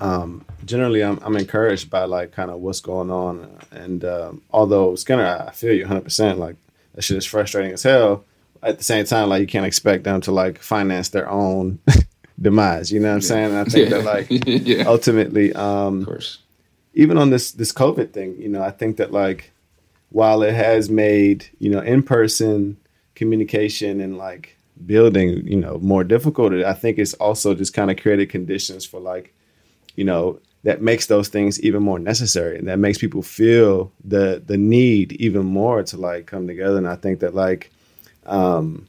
um, generally I'm, I'm encouraged by like kind of what's going on. And, um, although Skinner, I feel you hundred percent, like that shit is frustrating as hell. At the same time, like you can't expect them to like finance their own demise. You know what I'm saying? And I think that like yeah. ultimately, um, Of course. even on this this COVID thing, you know, I think that like while it has made you know in person communication and like building you know more difficult, I think it's also just kind of created conditions for like you know that makes those things even more necessary and that makes people feel the the need even more to like come together. And I think that like um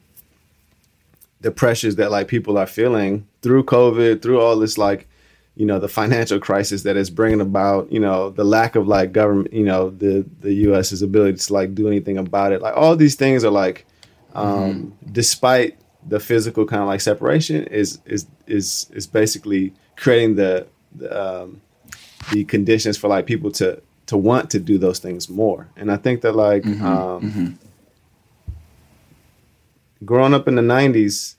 the pressures that like people are feeling through COVID, through all this like you know the financial crisis that is bringing about you know the lack of like government you know the the us's ability to like do anything about it like all these things are like um despite the physical kind of like separation is is is is basically creating the, um, the conditions for like people to to want to do those things more. And i think that like um growing up in the 90s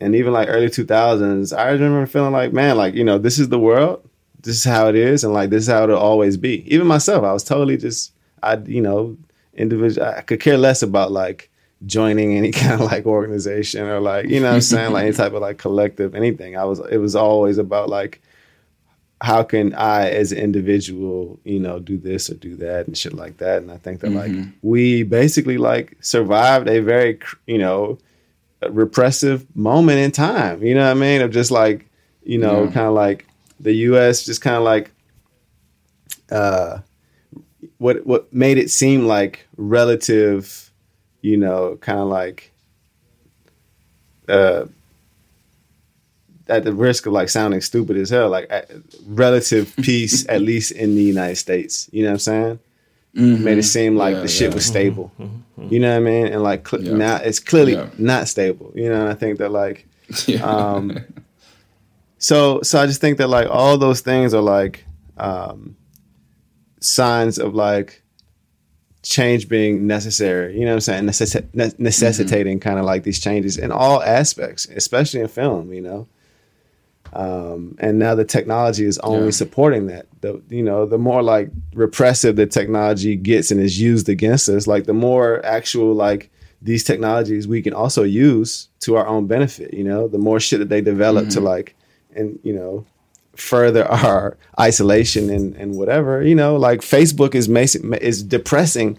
and even like early 2000s i remember feeling like man like you know this is the world this is how it is and like this is how it'll always be. Even myself i was totally just i you know individual i could care less about like joining any kind of like organization or like you know what i'm saying like any type of like collective anything i was it was always about like how can I, as an individual, you know, do this or do that and shit like that? And I think that like we basically like survived a very, you know, repressive moment in time. You know what I mean? Of just like, you know, Yeah. kind of like the U.S. just kind of like, uh, what what made it seem like relative, you know, kind of like, uh at the risk of like sounding stupid as hell, like at relative peace, at least in the United States. You know what I'm saying? Made it seem like Yeah, the shit yeah. was stable. You know what I mean? And like cl- Yeah. now it's clearly not stable. You know, and I think that like um so so I just think that like all those things are like um signs of like change being necessary. You know what I'm saying? Necessi- ne- necessitating kind of like these changes in all aspects, especially in film. You know. Um, and now the technology is only Yeah. supporting that. The you know the more like repressive the technology gets and is used against us, like the more actual like these technologies we can also use to our own benefit. You know, the more shit that they develop to like and you know further our isolation and, and whatever you know like facebook is making is depressing.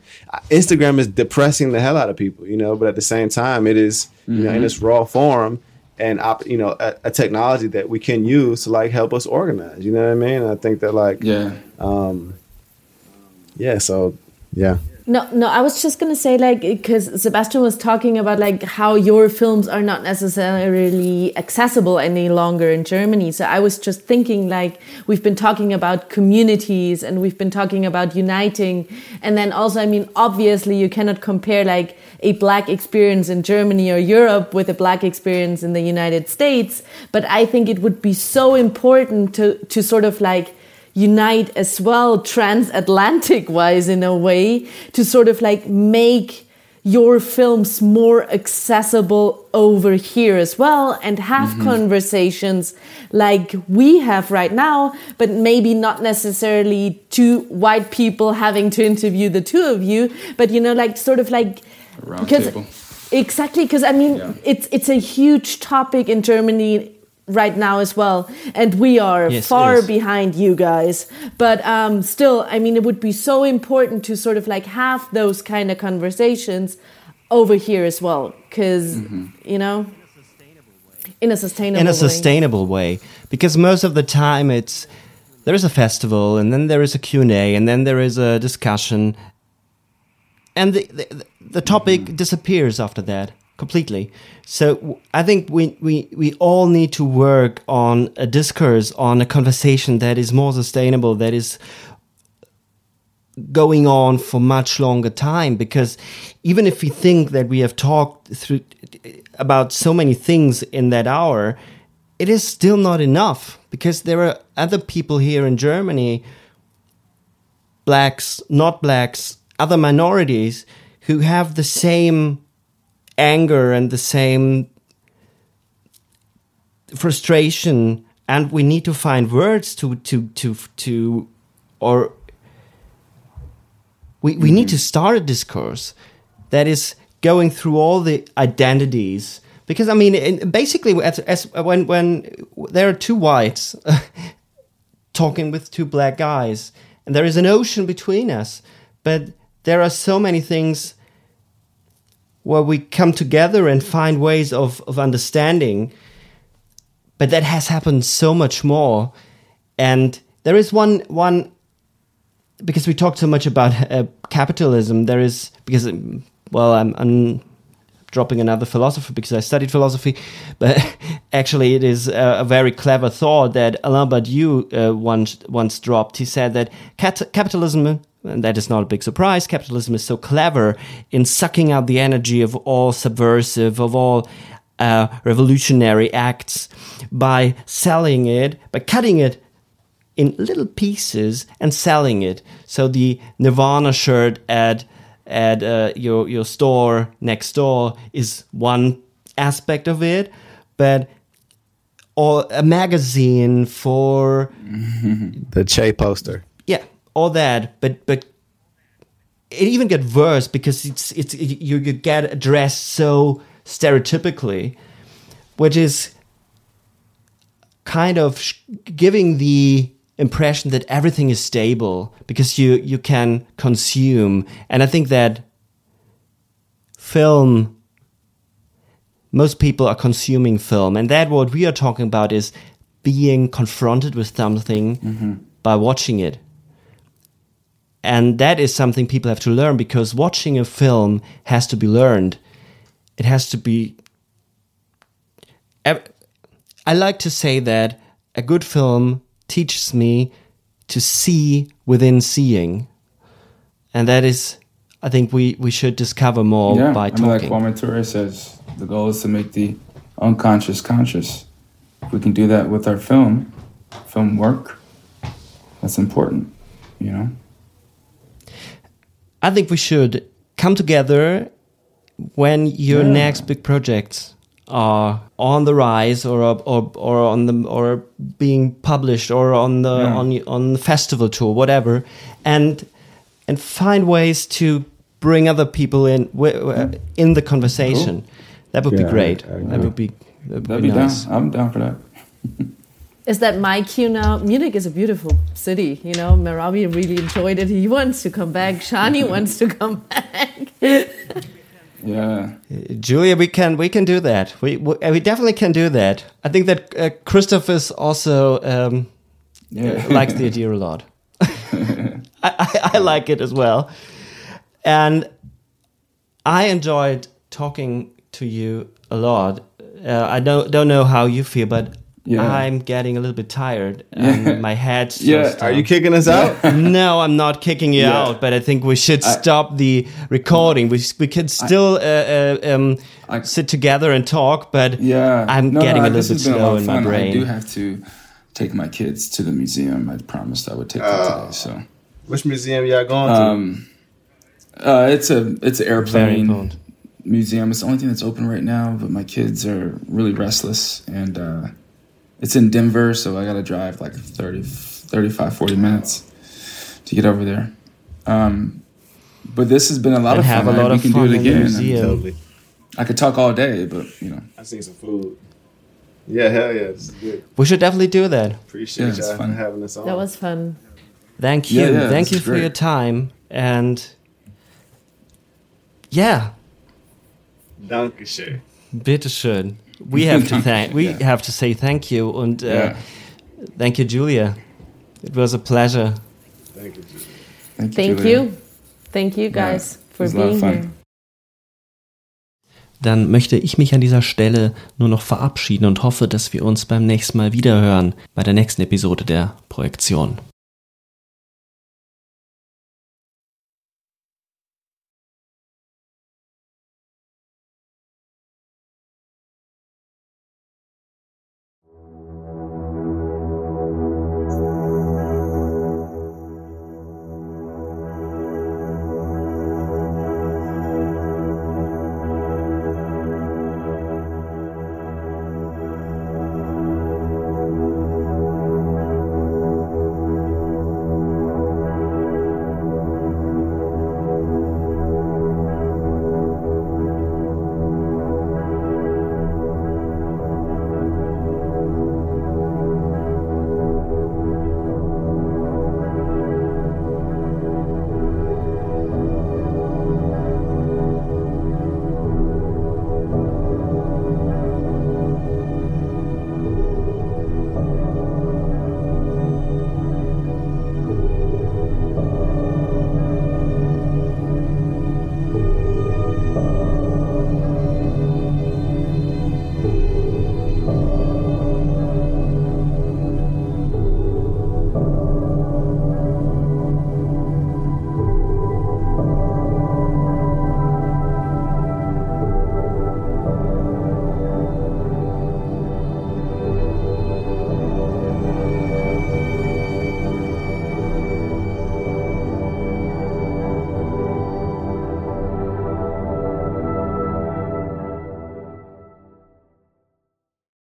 Instagram is depressing the hell out of people you know but at the same time it is you know in its raw form and op, you know a, a technology that we can use to like help us organize you know what i mean? I think that like yeah. um yeah so yeah No, no, I was just gonna say like because Sebastian was talking about like how your films are not necessarily accessible any longer in Germany. So I was just thinking like we've been talking about communities and we've been talking about uniting, and then also I mean obviously you cannot compare like a black experience in Germany or Europe with a black experience in the United States. But I think it would be so important to to sort of like unite as well transatlantic wise in a way to sort of like make your films more accessible over here as well and have mm-hmm. conversations like we have right now but maybe not necessarily two white people having to interview the two of you but you know like sort of like Round because table. exactly because i mean Yeah. it's it's a huge topic in germany right now as well. And we are Yes, far is. behind you guys. But um still i mean it would be so important to sort of like have those kind of conversations over here as well. Because you know in a sustainable in a way. sustainable way. Because most of the time it's there is a festival and then there is a q&a and then there is a discussion. And the, the, the topic disappears after that completely. So I think we, we, we all need to work on a discourse, on a conversation that is more sustainable, that is going on for much longer time because even if we think that we have talked through about so many things in that hour it is still not enough because there are other people here in Germany blacks not blacks other minorities who have the same anger and the same frustration and we need to find words to to to to or we, we need to start a discourse that is going through all the identities. Because I mean, basically, as, as when when there are two whites talking with two black guys, and there is an ocean between us, but there are so many things where we come together and find ways of, of understanding. But that has happened so much more, and there is one one because we talked so much about uh, capitalism. There is because well, I'm, I'm dropping another philosopher because I studied philosophy, but actually it is a, a very clever thought that Alain Badiou uh, once once dropped. He said that cat- capitalism. And that is not a big surprise. Capitalism is so clever in sucking out the energy of all subversive, of all uh, revolutionary acts by selling it, by cutting it in little pieces and selling it. So the Nirvana shirt at at uh, your your store next door is one aspect of it, but or a magazine for the Che poster. Yeah, all that, but but it even get worse because it's it's it, you you get addressed so stereotypically, which is kind of giving the impression that everything is stable because you you can consume. And i think that film most people are consuming film. And that what we are talking about is being confronted with something mm-hmm. by watching it and that is something people have to learn because watching a film has to be learned it has to be i like to say that a good film teaches me to see within seeing. And that is, I think we, we should discover more yeah, by I talking. Mean, like Kwame Ture says, the goal is to make the unconscious conscious. If we can do that with our film, film work, that's important, you know? I think we should come together when your yeah. next big projects are on the rise or or or on the or being published or on the yeah. on on the festival tour whatever and and find ways to bring other people in hmm. in the conversation cool. that would yeah, be great I, I that would be that'd, that'd be, be nice. down i'm down for that is that my cue now? Munich is a beautiful city. You know, Merawi really enjoyed it. He wants to come back. Shani wants to come back. Yeah, Julia, we can we can do that. We we definitely can do that. I think that uh, Christoph is also um, yeah. likes the idea a lot. I, I, I like it as well, and I enjoyed talking to you a lot. Uh, I don't don't know how you feel, but yeah. I'm getting a little bit tired. And my head's yeah. Are you kicking us out? no, I'm not kicking you yeah. out. But I think we should I, stop the recording. We we can still I, uh, uh, um, I, sit together and talk. But yeah, I'm no, getting no, a little bit slow in my brain. I do have to take my kids to the museum. I promised I would take them uh, today. So, which museum y'all going to? Um, uh, it's a it's an airplane museum. It's the only thing that's open right now. But my kids are really restless and. It's in Denver, so I got to drive like 30, 35, 40 minutes to get over there. Um, but this has been a lot and of have fun. A lot we of can fun do it again. Totally. I could talk all day, but you know. I've seen some food. Yeah, hell yeah, this is good. We should definitely do that. Appreciate yeah, y'all having us on. That was fun. Thank you. Yeah, yeah, Thank you for great. your time and yeah. Dankeschön. Bitteschön we have to thank we yeah. have to say thank you and uh, yeah. thank you Julia it was a pleasure thank you Julia. thank you thank you, thank you guys yeah, for being here dann möchte ich mich an dieser Stelle nur noch verabschieden und hoffe, dass wir uns beim nächsten Mal wiederhören, bei der nächsten Episode der Projektion.